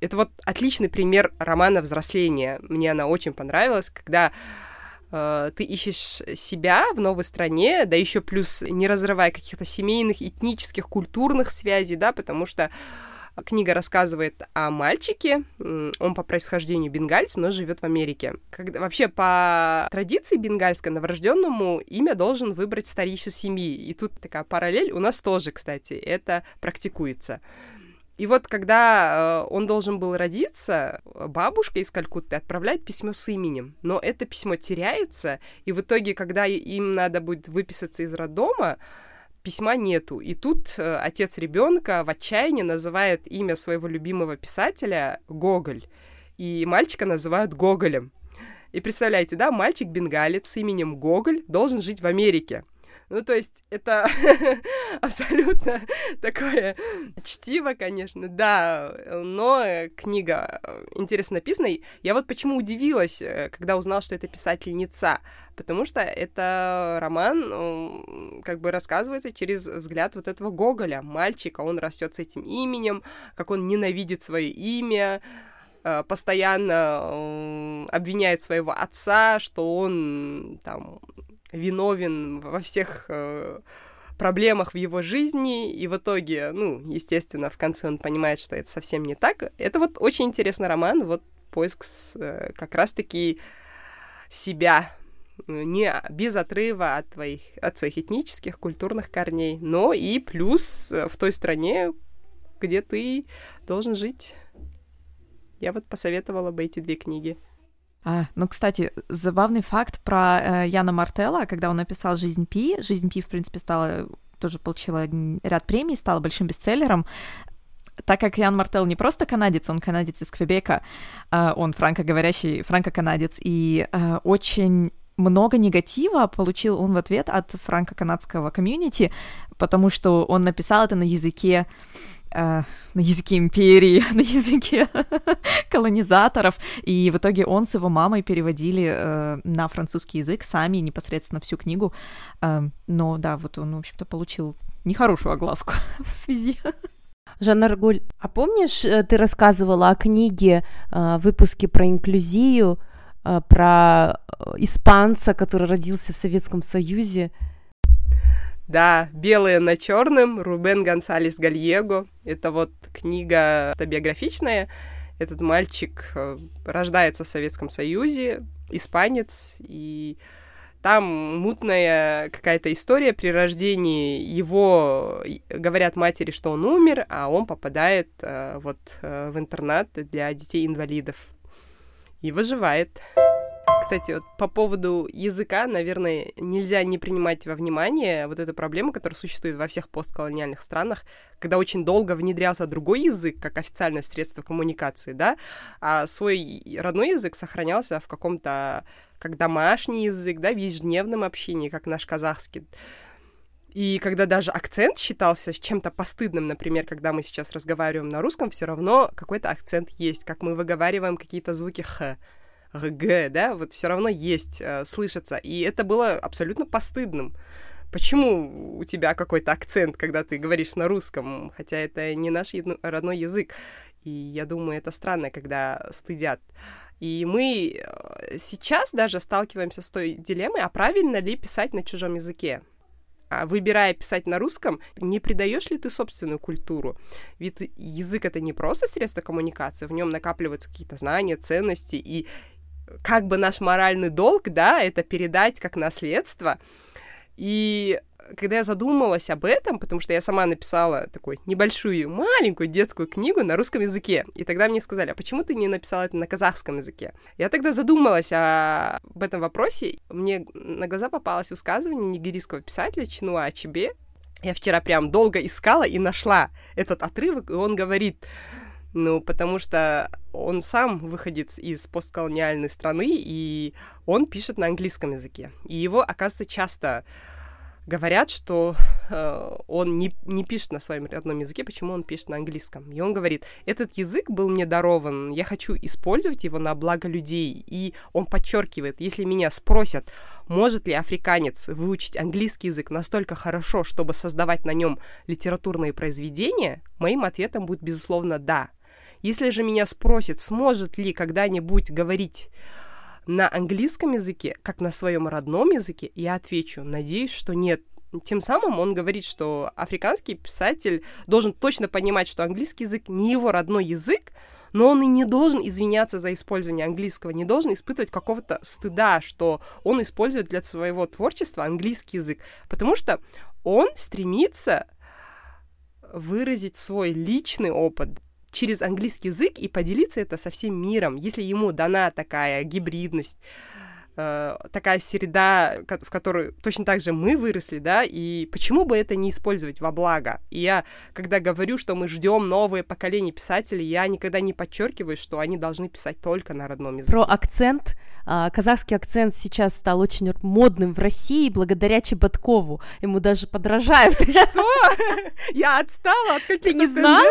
Это вот отличный пример романа взросления. Мне она очень понравилась, когда Э, ты ищешь себя в новой стране, да еще плюс не разрывая каких-то семейных, этнических, культурных связей, да, потому что Книга рассказывает о мальчике, он по происхождению бенгальц, но живет в Америке. Когда, вообще, по традиции бенгальской, новорожденному имя должен выбрать старейший семьи. И тут такая параллель у нас тоже, кстати, это практикуется. И вот когда э, он должен был родиться, бабушка из Калькутты отправляет письмо с именем, но это письмо теряется, и в итоге, когда им надо будет выписаться из роддома, письма нету. И тут э, отец ребенка в отчаянии называет имя своего любимого писателя Гоголь, и мальчика называют Гоголем. И представляете, да, мальчик-бенгалец с именем Гоголь должен жить в Америке. Ну, то есть это абсолютно такое чтиво, конечно, да, но книга интересно написана. Я вот почему удивилась, э, когда узнала, что это писательница, потому что это роман, как бы рассказывается через взгляд вот этого Гоголя, мальчика, он растет с этим именем, как он ненавидит свое имя, э, постоянно обвиняет своего отца, что он там виновен во всех э, проблемах в его жизни, и в итоге, ну, естественно, в конце он понимает, что это совсем не так. Это вот очень интересный роман, вот поиск с, э, как раз-таки себя, не без отрыва от, твоих, от своих этнических, культурных корней, но и плюс э, в той стране, где ты должен жить. Я вот посоветовала бы эти две книги. А, ну, кстати, забавный факт про э, Яна Мартелла, когда он написал «Жизнь Пи». «Жизнь Пи», в принципе, стала тоже получила ряд премий, стала большим бестселлером. Так как Ян Мартел не просто канадец, он канадец из Квебека, э, он франкоговорящий франко-канадец, и э, очень много негатива получил он в ответ от франко-канадского комьюнити, потому что он написал это на языке э, на языке империи, на языке колонизаторов, и в итоге он с его мамой переводили э, на французский язык сами непосредственно всю книгу, э, но да, вот он, в общем-то, получил нехорошую огласку в связи. Жанна Аргуль, а помнишь, э, ты рассказывала о книге, э, выпуске про инклюзию, э, про испанца, который родился в Советском Союзе, да, «Белое на черном», Рубен Гонсалес Гальего. Это вот книга автобиографичная. Этот мальчик э, рождается в Советском Союзе, испанец, и там мутная какая-то история при рождении. Его говорят матери, что он умер, а он попадает э, вот э, в интернат для детей-инвалидов и выживает. Кстати, вот по поводу языка, наверное, нельзя не принимать во внимание вот эту проблему, которая существует во всех постколониальных странах, когда очень долго внедрялся другой язык как официальное средство коммуникации, да, а свой родной язык сохранялся в каком-то как домашний язык, да, в ежедневном общении, как наш казахский. И когда даже акцент считался чем-то постыдным, например, когда мы сейчас разговариваем на русском, все равно какой-то акцент есть, как мы выговариваем какие-то звуки х, г, да, вот все равно есть, э, слышится. И это было абсолютно постыдным. Почему у тебя какой-то акцент, когда ты говоришь на русском, хотя это не наш родной язык? И я думаю, это странно, когда стыдят. И мы э, сейчас даже сталкиваемся с той дилеммой, а правильно ли писать на чужом языке? А выбирая писать на русском, не придаешь ли ты собственную культуру? Ведь язык это не просто средство коммуникации, в нем накапливаются какие-то знания, ценности, и как бы наш моральный долг, да, это передать как наследство. И когда я задумалась об этом, потому что я сама написала такую небольшую, маленькую детскую книгу на русском языке, и тогда мне сказали, а почему ты не написала это на казахском языке? Я тогда задумалась об этом вопросе. Мне на глаза попалось высказывание нигерийского писателя Чинуа Ачибе. Я вчера прям долго искала и нашла этот отрывок, и он говорит, ну, потому что он сам выходец из постколониальной страны, и он пишет на английском языке. И его, оказывается, часто говорят, что э, он не, не пишет на своем родном языке, почему он пишет на английском. И он говорит, этот язык был мне дарован, я хочу использовать его на благо людей. И он подчеркивает, если меня спросят, может ли африканец выучить английский язык настолько хорошо, чтобы создавать на нем литературные произведения, моим ответом будет, безусловно, да. Если же меня спросят, сможет ли когда-нибудь говорить на английском языке, как на своем родном языке, я отвечу, надеюсь, что нет. Тем самым он говорит, что африканский писатель должен точно понимать, что английский язык не его родной язык, но он и не должен извиняться за использование английского, не должен испытывать какого-то стыда, что он использует для своего творчества английский язык, потому что он стремится выразить свой личный опыт, через английский язык и поделиться это со всем миром, если ему дана такая гибридность, э, такая среда, в которой точно так же мы выросли, да, и почему бы это не использовать во благо? И я, когда говорю, что мы ждем новые поколения писателей, я никогда не подчеркиваю, что они должны писать только на родном языке. Про акцент. А, казахский акцент сейчас стал очень модным в России благодаря Чеботкову. Ему даже подражают. Что? Я отстала от каких-то не знала?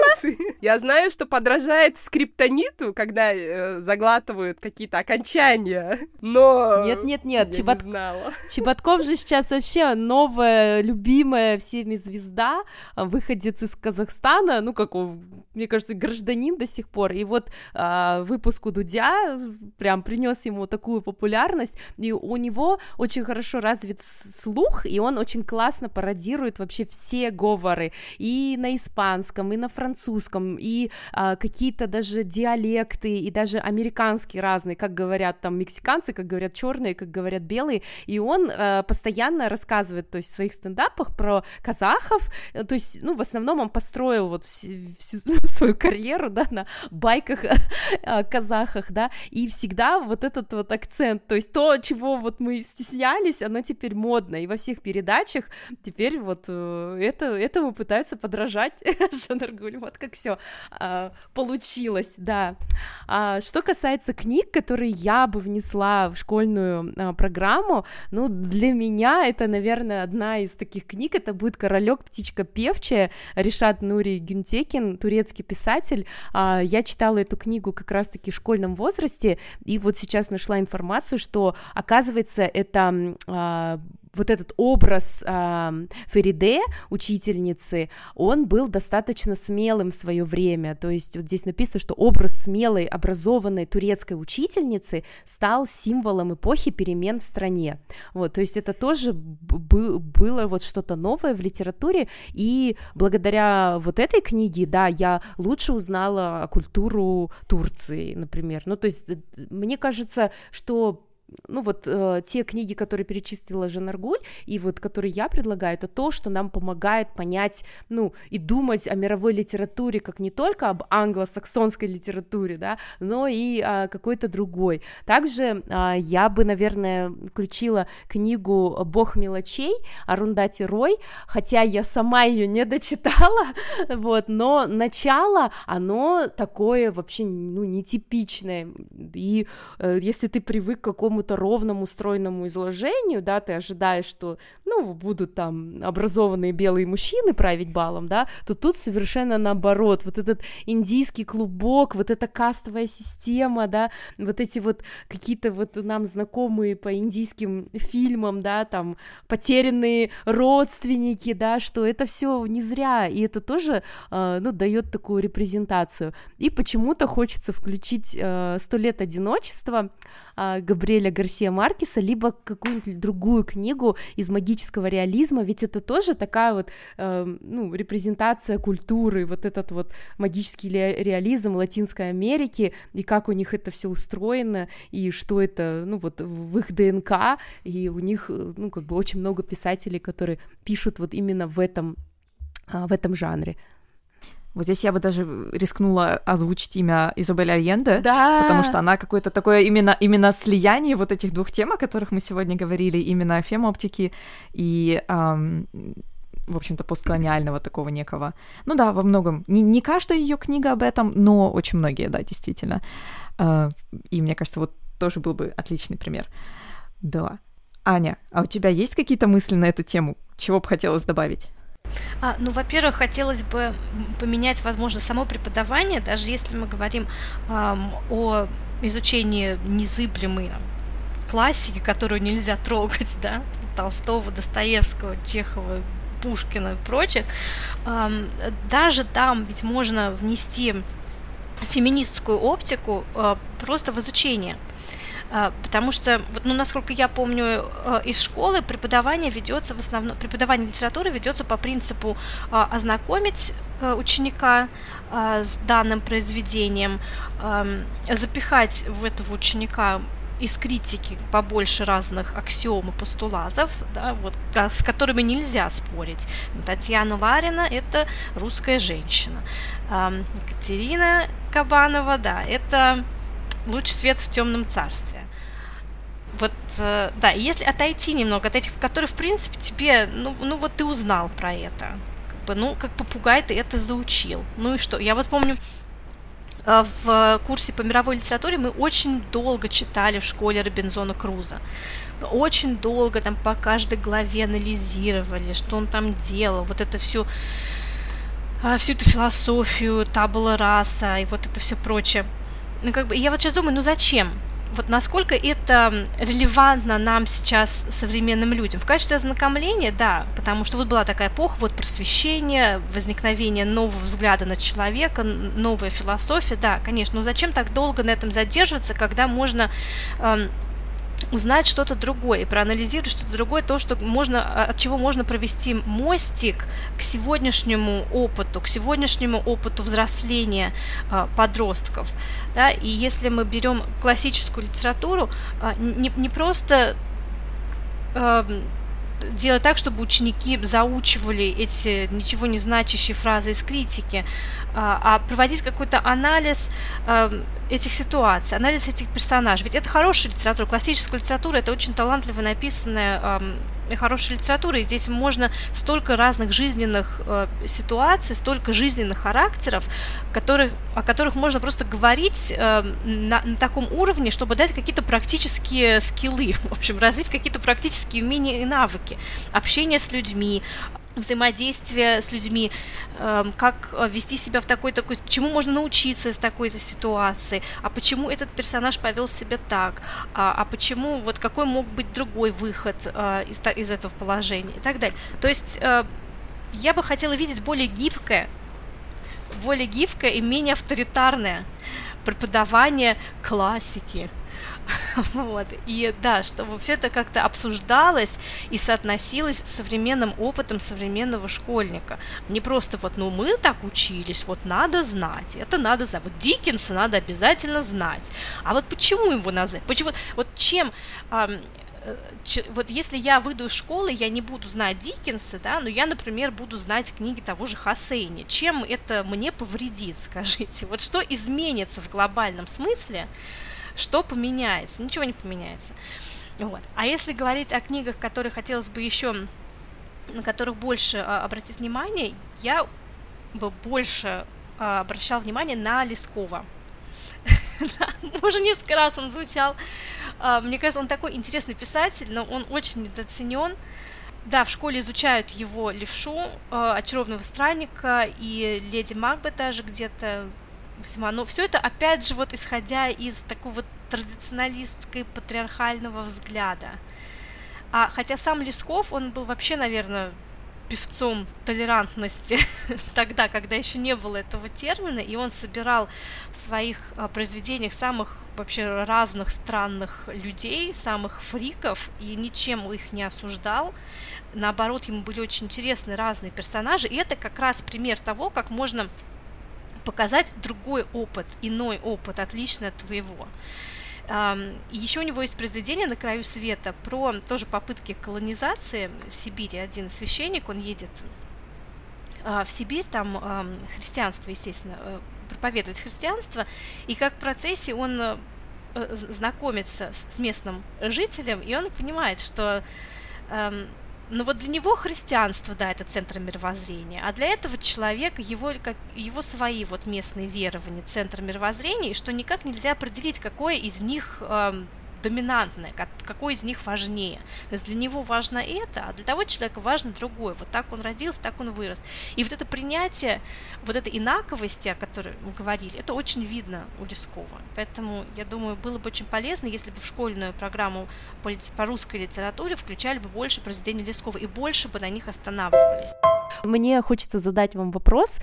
Я знаю, что подражает скриптониту, когда э, заглатывают какие-то окончания, но нет, нет, нет. Чебот... не знала. Чеботков же сейчас вообще новая, любимая всеми звезда, а, выходец из Казахстана, ну, как он, мне кажется, гражданин до сих пор. И вот а, выпуск у Дудя прям принес ему такую популярность, и у него очень хорошо развит слух, и он очень классно пародирует вообще все говоры и на испанском, и на французском, и а, какие-то даже диалекты, и даже американские разные, как говорят там мексиканцы, как говорят черные, как говорят белые, и он э, постоянно рассказывает, то есть в своих стендапах про казахов, то есть, ну, в основном он построил вот всю, свою карьеру, да, на байках о казахах, да, и всегда вот этот вот акцент, то есть то, чего вот мы стеснялись, оно теперь модно, и во всех передачах теперь вот э, это, этому пытаются подражать. Жанаргуль, вот как все а, получилось, да. А, что касается книг, которые я бы внесла в школьную а, программу, ну, для меня это, наверное, одна из таких книг, это будет «Королек, птичка певчая», Решат Нури Гюнтекин, турецкий писатель, а, я читала эту книгу как раз-таки в школьном возрасте, и вот сейчас нашла информацию, что, оказывается, это а, вот этот образ э, Фериде, учительницы, он был достаточно смелым в свое время. То есть вот здесь написано, что образ смелой, образованной турецкой учительницы стал символом эпохи перемен в стране. Вот, то есть это тоже было вот что-то новое в литературе, и благодаря вот этой книге, да, я лучше узнала культуру Турции, например. Ну, то есть мне кажется, что ну вот э, те книги, которые перечислила Жанаргуль, и вот которые я предлагаю, это то, что нам помогает понять, ну, и думать о мировой литературе как не только об англосаксонской литературе, да, но и о какой-то другой. Также э, я бы, наверное, включила книгу «Бог мелочей» Арундати Рой, хотя я сама ее не дочитала, вот, но начало, оно такое вообще, ну, нетипичное, и э, если ты привык к какому-то ровному, стройному изложению, да, ты ожидаешь, что, ну, будут там образованные белые мужчины править балом, да, то тут совершенно наоборот, вот этот индийский клубок, вот эта кастовая система, да, вот эти вот какие-то вот нам знакомые по индийским фильмам, да, там, потерянные родственники, да, что это все не зря, и это тоже, э, ну, дает такую репрезентацию. И почему-то хочется включить э, «Сто лет одиночества», а, Габриэля Гарсия Маркеса, либо какую-нибудь другую книгу из магического реализма, ведь это тоже такая вот, э, ну, репрезентация культуры, вот этот вот магический реализм Латинской Америки, и как у них это все устроено, и что это, ну, вот в их ДНК, и у них, ну, как бы очень много писателей, которые пишут вот именно в этом, а, в этом жанре. Вот здесь я бы даже рискнула озвучить имя Изабель Альенде, да. потому что она какое-то такое именно, именно слияние вот этих двух тем, о которых мы сегодня говорили, именно фемоптики и эм, в общем-то, постколониального такого некого. Ну да, во многом. Не, не каждая ее книга об этом, но очень многие, да, действительно. Э, и мне кажется, вот тоже был бы отличный пример. Да. Аня, а у тебя есть какие-то мысли на эту тему? Чего бы хотелось добавить? А, ну, во-первых, хотелось бы поменять, возможно, само преподавание, даже если мы говорим эм, о изучении незыблемой там, классики, которую нельзя трогать, да, Толстого, Достоевского, Чехова, Пушкина и прочих, эм, даже там ведь можно внести феминистскую оптику э, просто в изучение. А, потому что, ну, насколько я помню, э, из школы преподавание ведется в основном, преподавание литературы ведется по принципу а, ознакомить э, ученика а, с данным произведением, запихать в этого ученика из критики побольше разных аксиом и постулатов, да, вот, с которыми нельзя спорить. Татьяна Ларина – это русская женщина. Екатерина Кабанова, да, это луч свет в темном царстве. Вот, э, да, если отойти немного от этих, которые, в принципе, тебе, ну, ну вот ты узнал про это. Как бы, ну, как попугай ты это заучил. Ну и что? Я вот помню, э, в курсе по мировой литературе мы очень долго читали в школе Робинзона Круза. Очень долго там по каждой главе анализировали, что он там делал, вот это все э, всю эту философию, табула раса и вот это все прочее. Ну, как бы, я вот сейчас думаю, ну зачем? вот насколько это релевантно нам сейчас, современным людям. В качестве ознакомления, да, потому что вот была такая эпоха, вот просвещение, возникновение нового взгляда на человека, новая философия, да, конечно, но зачем так долго на этом задерживаться, когда можно эм, узнать что-то другое проанализировать что-то другое, то, что можно, а, от чего можно провести мостик к сегодняшнему опыту, к сегодняшнему опыту взросления э, подростков. Да? И если мы берем классическую литературу, э, не, не просто э, делать так, чтобы ученики заучивали эти ничего не значащие фразы из критики, а проводить какой-то анализ этих ситуаций, анализ этих персонажей. Ведь это хорошая литература, классическая литература, это очень талантливо написанная хорошая литература, и здесь можно столько разных жизненных э, ситуаций, столько жизненных характеров, которых, о которых можно просто говорить э, на, на таком уровне, чтобы дать какие-то практические скиллы, в общем, развить какие-то практические умения и навыки, общение с людьми, взаимодействие с людьми, эм, как э, вести себя в такой такой, чему можно научиться из такой-то ситуации, а почему этот персонаж повел себя так, а, а почему вот какой мог быть другой выход э, из, из этого положения и так далее. То есть э, я бы хотела видеть более гибкое, более гибкое и менее авторитарное преподавание классики, Вот. И да, чтобы все это как-то обсуждалось и соотносилось с современным опытом современного школьника. Не просто вот, ну мы так учились, вот надо знать, это надо знать. Вот Диккенса надо обязательно знать. А вот почему его надо знать? Почему, вот чем вот если я выйду из школы, я не буду знать Диккенса, да, но я, например, буду знать книги того же Хасейни. Чем это мне повредит, скажите? Вот что изменится в глобальном смысле, что поменяется? Ничего не поменяется. Вот. А если говорить о книгах, которые хотелось бы еще, на которых больше а, обратить внимание, я бы больше а, обращал внимание на Лескова. Уже несколько раз он звучал. А, мне кажется, он такой интересный писатель, но он очень недооценен. Да, в школе изучают его левшу, а, очарованного странника и леди Макбет даже где-то весьма. Но все это, опять же, вот исходя из такого традиционалистской патриархального взгляда. А хотя сам Лесков, он был вообще, наверное, певцом толерантности тогда, когда еще не было этого термина, и он собирал в своих а, произведениях самых вообще разных странных людей, самых фриков, и ничем их не осуждал. Наоборот, ему были очень интересны разные персонажи, и это как раз пример того, как можно показать другой опыт, иной опыт, отличный от твоего. Еще у него есть произведение «На краю света» про тоже попытки колонизации в Сибири. Один священник, он едет а, в Сибирь, там христианство, естественно, э, проповедовать христианство, и как в процессе он э, знакомится с местным жителем, и он понимает, что но вот для него христианство, да, это центр мировоззрения, а для этого человека его, как, его свои вот местные верования, центр мировоззрения, и что никак нельзя определить, какое из них э, доминантное, какой из них важнее. То есть для него важно это, а для того человека важно другое. Вот так он родился, так он вырос. И вот это принятие, вот этой инаковости, о которой мы говорили, это очень видно у Лескова. Поэтому, я думаю, было бы очень полезно, если бы в школьную программу по, по русской литературе включали бы больше произведений Лескова и больше бы на них останавливались. Мне хочется задать вам вопрос,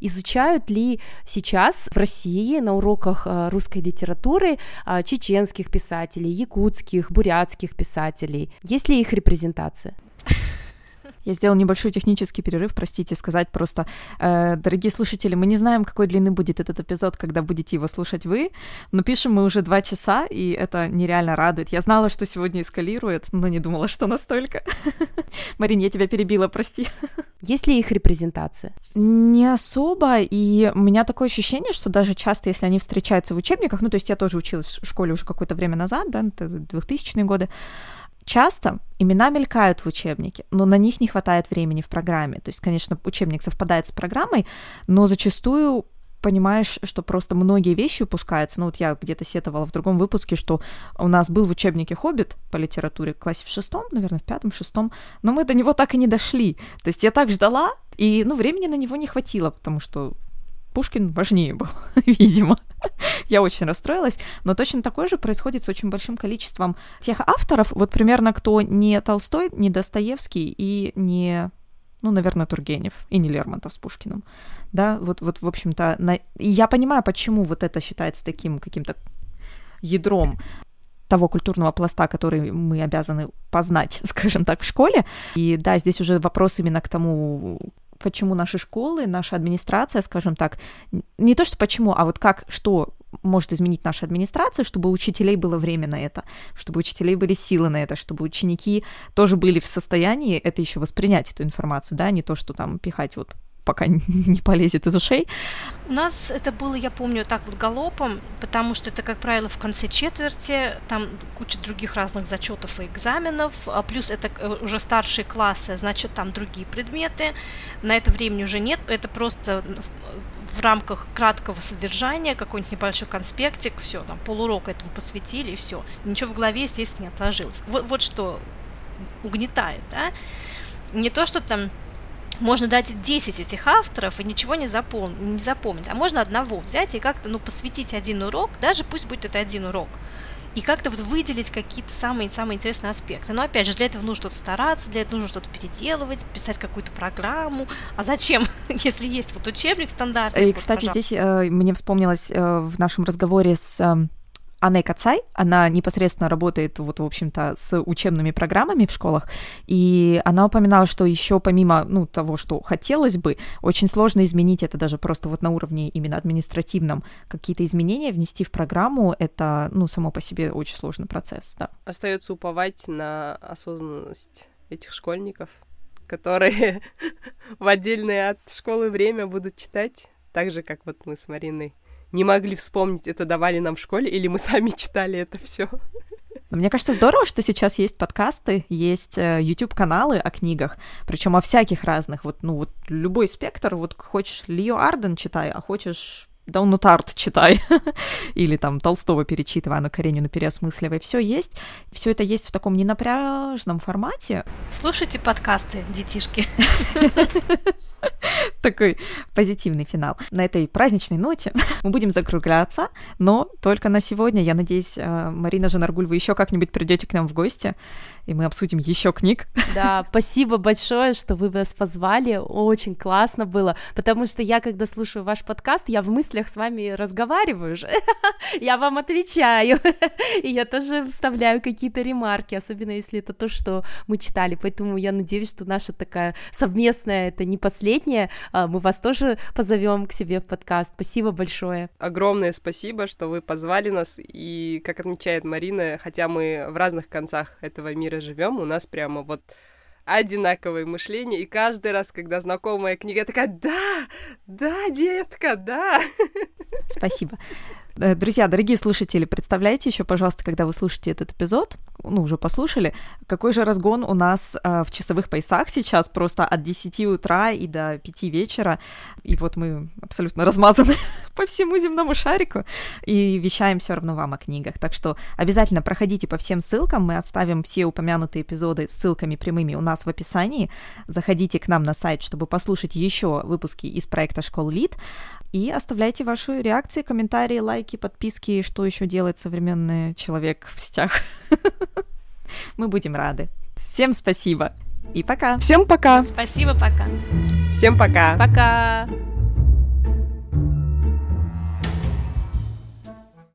изучают ли сейчас в России на уроках э, русской литературы э, чеченских писателей, якутских, бурятских писателей? Есть ли их репрезентация? Я сделал небольшой технический перерыв, простите, сказать просто, э, дорогие слушатели, мы не знаем, какой длины будет этот эпизод, когда будете его слушать вы, но пишем мы уже два часа, и это нереально радует. Я знала, что сегодня эскалирует, но не думала, что настолько. Марин, я тебя перебила, прости. Есть ли их репрезентация? Не особо, и у меня такое ощущение, что даже часто, если они встречаются в учебниках, ну, то есть я тоже училась в школе уже какое-то время назад, да, это 2000-е годы, Часто имена мелькают в учебнике, но на них не хватает времени в программе. То есть, конечно, учебник совпадает с программой, но зачастую понимаешь, что просто многие вещи упускаются. Ну вот я где-то сетовала в другом выпуске, что у нас был в учебнике «Хоббит» по литературе в классе в шестом, наверное, в пятом, шестом, но мы до него так и не дошли. То есть я так ждала, и, ну, времени на него не хватило, потому что Пушкин важнее был, видимо. Я очень расстроилась, но точно такое же происходит с очень большим количеством тех авторов, вот примерно кто не Толстой, не Достоевский и не ну, наверное, Тургенев и не Лермонтов с Пушкиным, да, вот, вот в общем-то, на... я понимаю, почему вот это считается таким каким-то ядром того культурного пласта, который мы обязаны познать, скажем так, в школе. И да, здесь уже вопрос именно к тому, почему наши школы, наша администрация, скажем так, не то что почему, а вот как, что может изменить наша администрация, чтобы у учителей было время на это, чтобы у учителей были силы на это, чтобы ученики тоже были в состоянии это еще воспринять, эту информацию, да, не то, что там пихать вот пока не полезет из ушей. У нас это было, я помню, так вот галопом, потому что это, как правило, в конце четверти, там куча других разных зачетов и экзаменов, а плюс это э, уже старшие классы, значит, там другие предметы. На это времени уже нет, это просто в рамках краткого содержания, какой-нибудь небольшой конспектик, все, там полурока этому посвятили, и все. Ничего в голове, естественно, не отложилось. Вот, вот что угнетает, да. Не то, что там можно дать 10 этих авторов и ничего не, запом... не запомнить, а можно одного взять и как-то, ну, посвятить один урок, даже пусть будет это один урок, и как-то вот выделить какие-то самые-самые интересные аспекты. Но опять же, для этого нужно что-то стараться, для этого нужно что-то переделывать, писать какую-то программу. А зачем, если есть вот учебник стандартный? И, кстати, здесь э, мне вспомнилось э, в нашем разговоре с э, Анна Кацай, она непосредственно работает вот, в общем-то, с учебными программами в школах, и она упоминала, что еще помимо, ну, того, что хотелось бы, очень сложно изменить это даже просто вот на уровне именно административном, какие-то изменения внести в программу, это, ну, само по себе очень сложный процесс, да. Остается уповать на осознанность этих школьников, которые в отдельное от школы время будут читать, так же, как вот мы с Мариной не могли вспомнить, это давали нам в школе, или мы сами читали это все. Мне кажется, здорово, что сейчас есть подкасты, есть э, YouTube-каналы о книгах, причем о всяких разных. Вот, ну, вот любой спектр, вот хочешь Лио Арден читай, а хочешь Даунутарт читай, или там Толстого перечитывай, Анну Каренину переосмысливай. Все есть, все это есть в таком ненапряжном формате. Слушайте подкасты, детишки. Такой позитивный финал. На этой праздничной ноте мы будем закругляться, но только на сегодня. Я надеюсь, э, Марина Жанаргуль, вы еще как-нибудь придете к нам в гости, и мы обсудим еще книг. Да, спасибо большое, что вы нас позвали. Очень классно было, потому что я, когда слушаю ваш подкаст, я в мыслях с вами разговариваю же. я вам отвечаю. и я тоже вставляю какие-то ремарки, особенно если это то, что мы читали. Поэтому я надеюсь, что наша такая совместная, это не последняя, а, мы вас тоже позовем к себе в подкаст. Спасибо большое. Огромное спасибо, что вы позвали нас. И, как отмечает Марина, хотя мы в разных концах этого мира живем, у нас прямо вот одинаковое мышление, и каждый раз, когда знакомая книга, я такая, да, да, детка, да. Спасибо. Э, друзья, дорогие слушатели, представляете еще, пожалуйста, когда вы слушаете этот эпизод, ну, уже послушали, какой же разгон у нас э, в часовых поясах сейчас, просто от 10 утра и до 5 вечера, и вот мы абсолютно размазаны по всему земному шарику, и вещаем все равно вам о книгах, так что обязательно проходите по всем ссылкам, мы оставим все упомянутые эпизоды ссылками прямыми у нас в описании, заходите к нам на сайт, чтобы послушать еще выпуски из проекта Школ Лид, и оставляйте ваши реакции, комментарии, лайки, подписки, что еще делает современный человек в сетях. Мы будем рады. Всем спасибо. И пока. Всем пока. Спасибо, пока. Всем пока. Пока.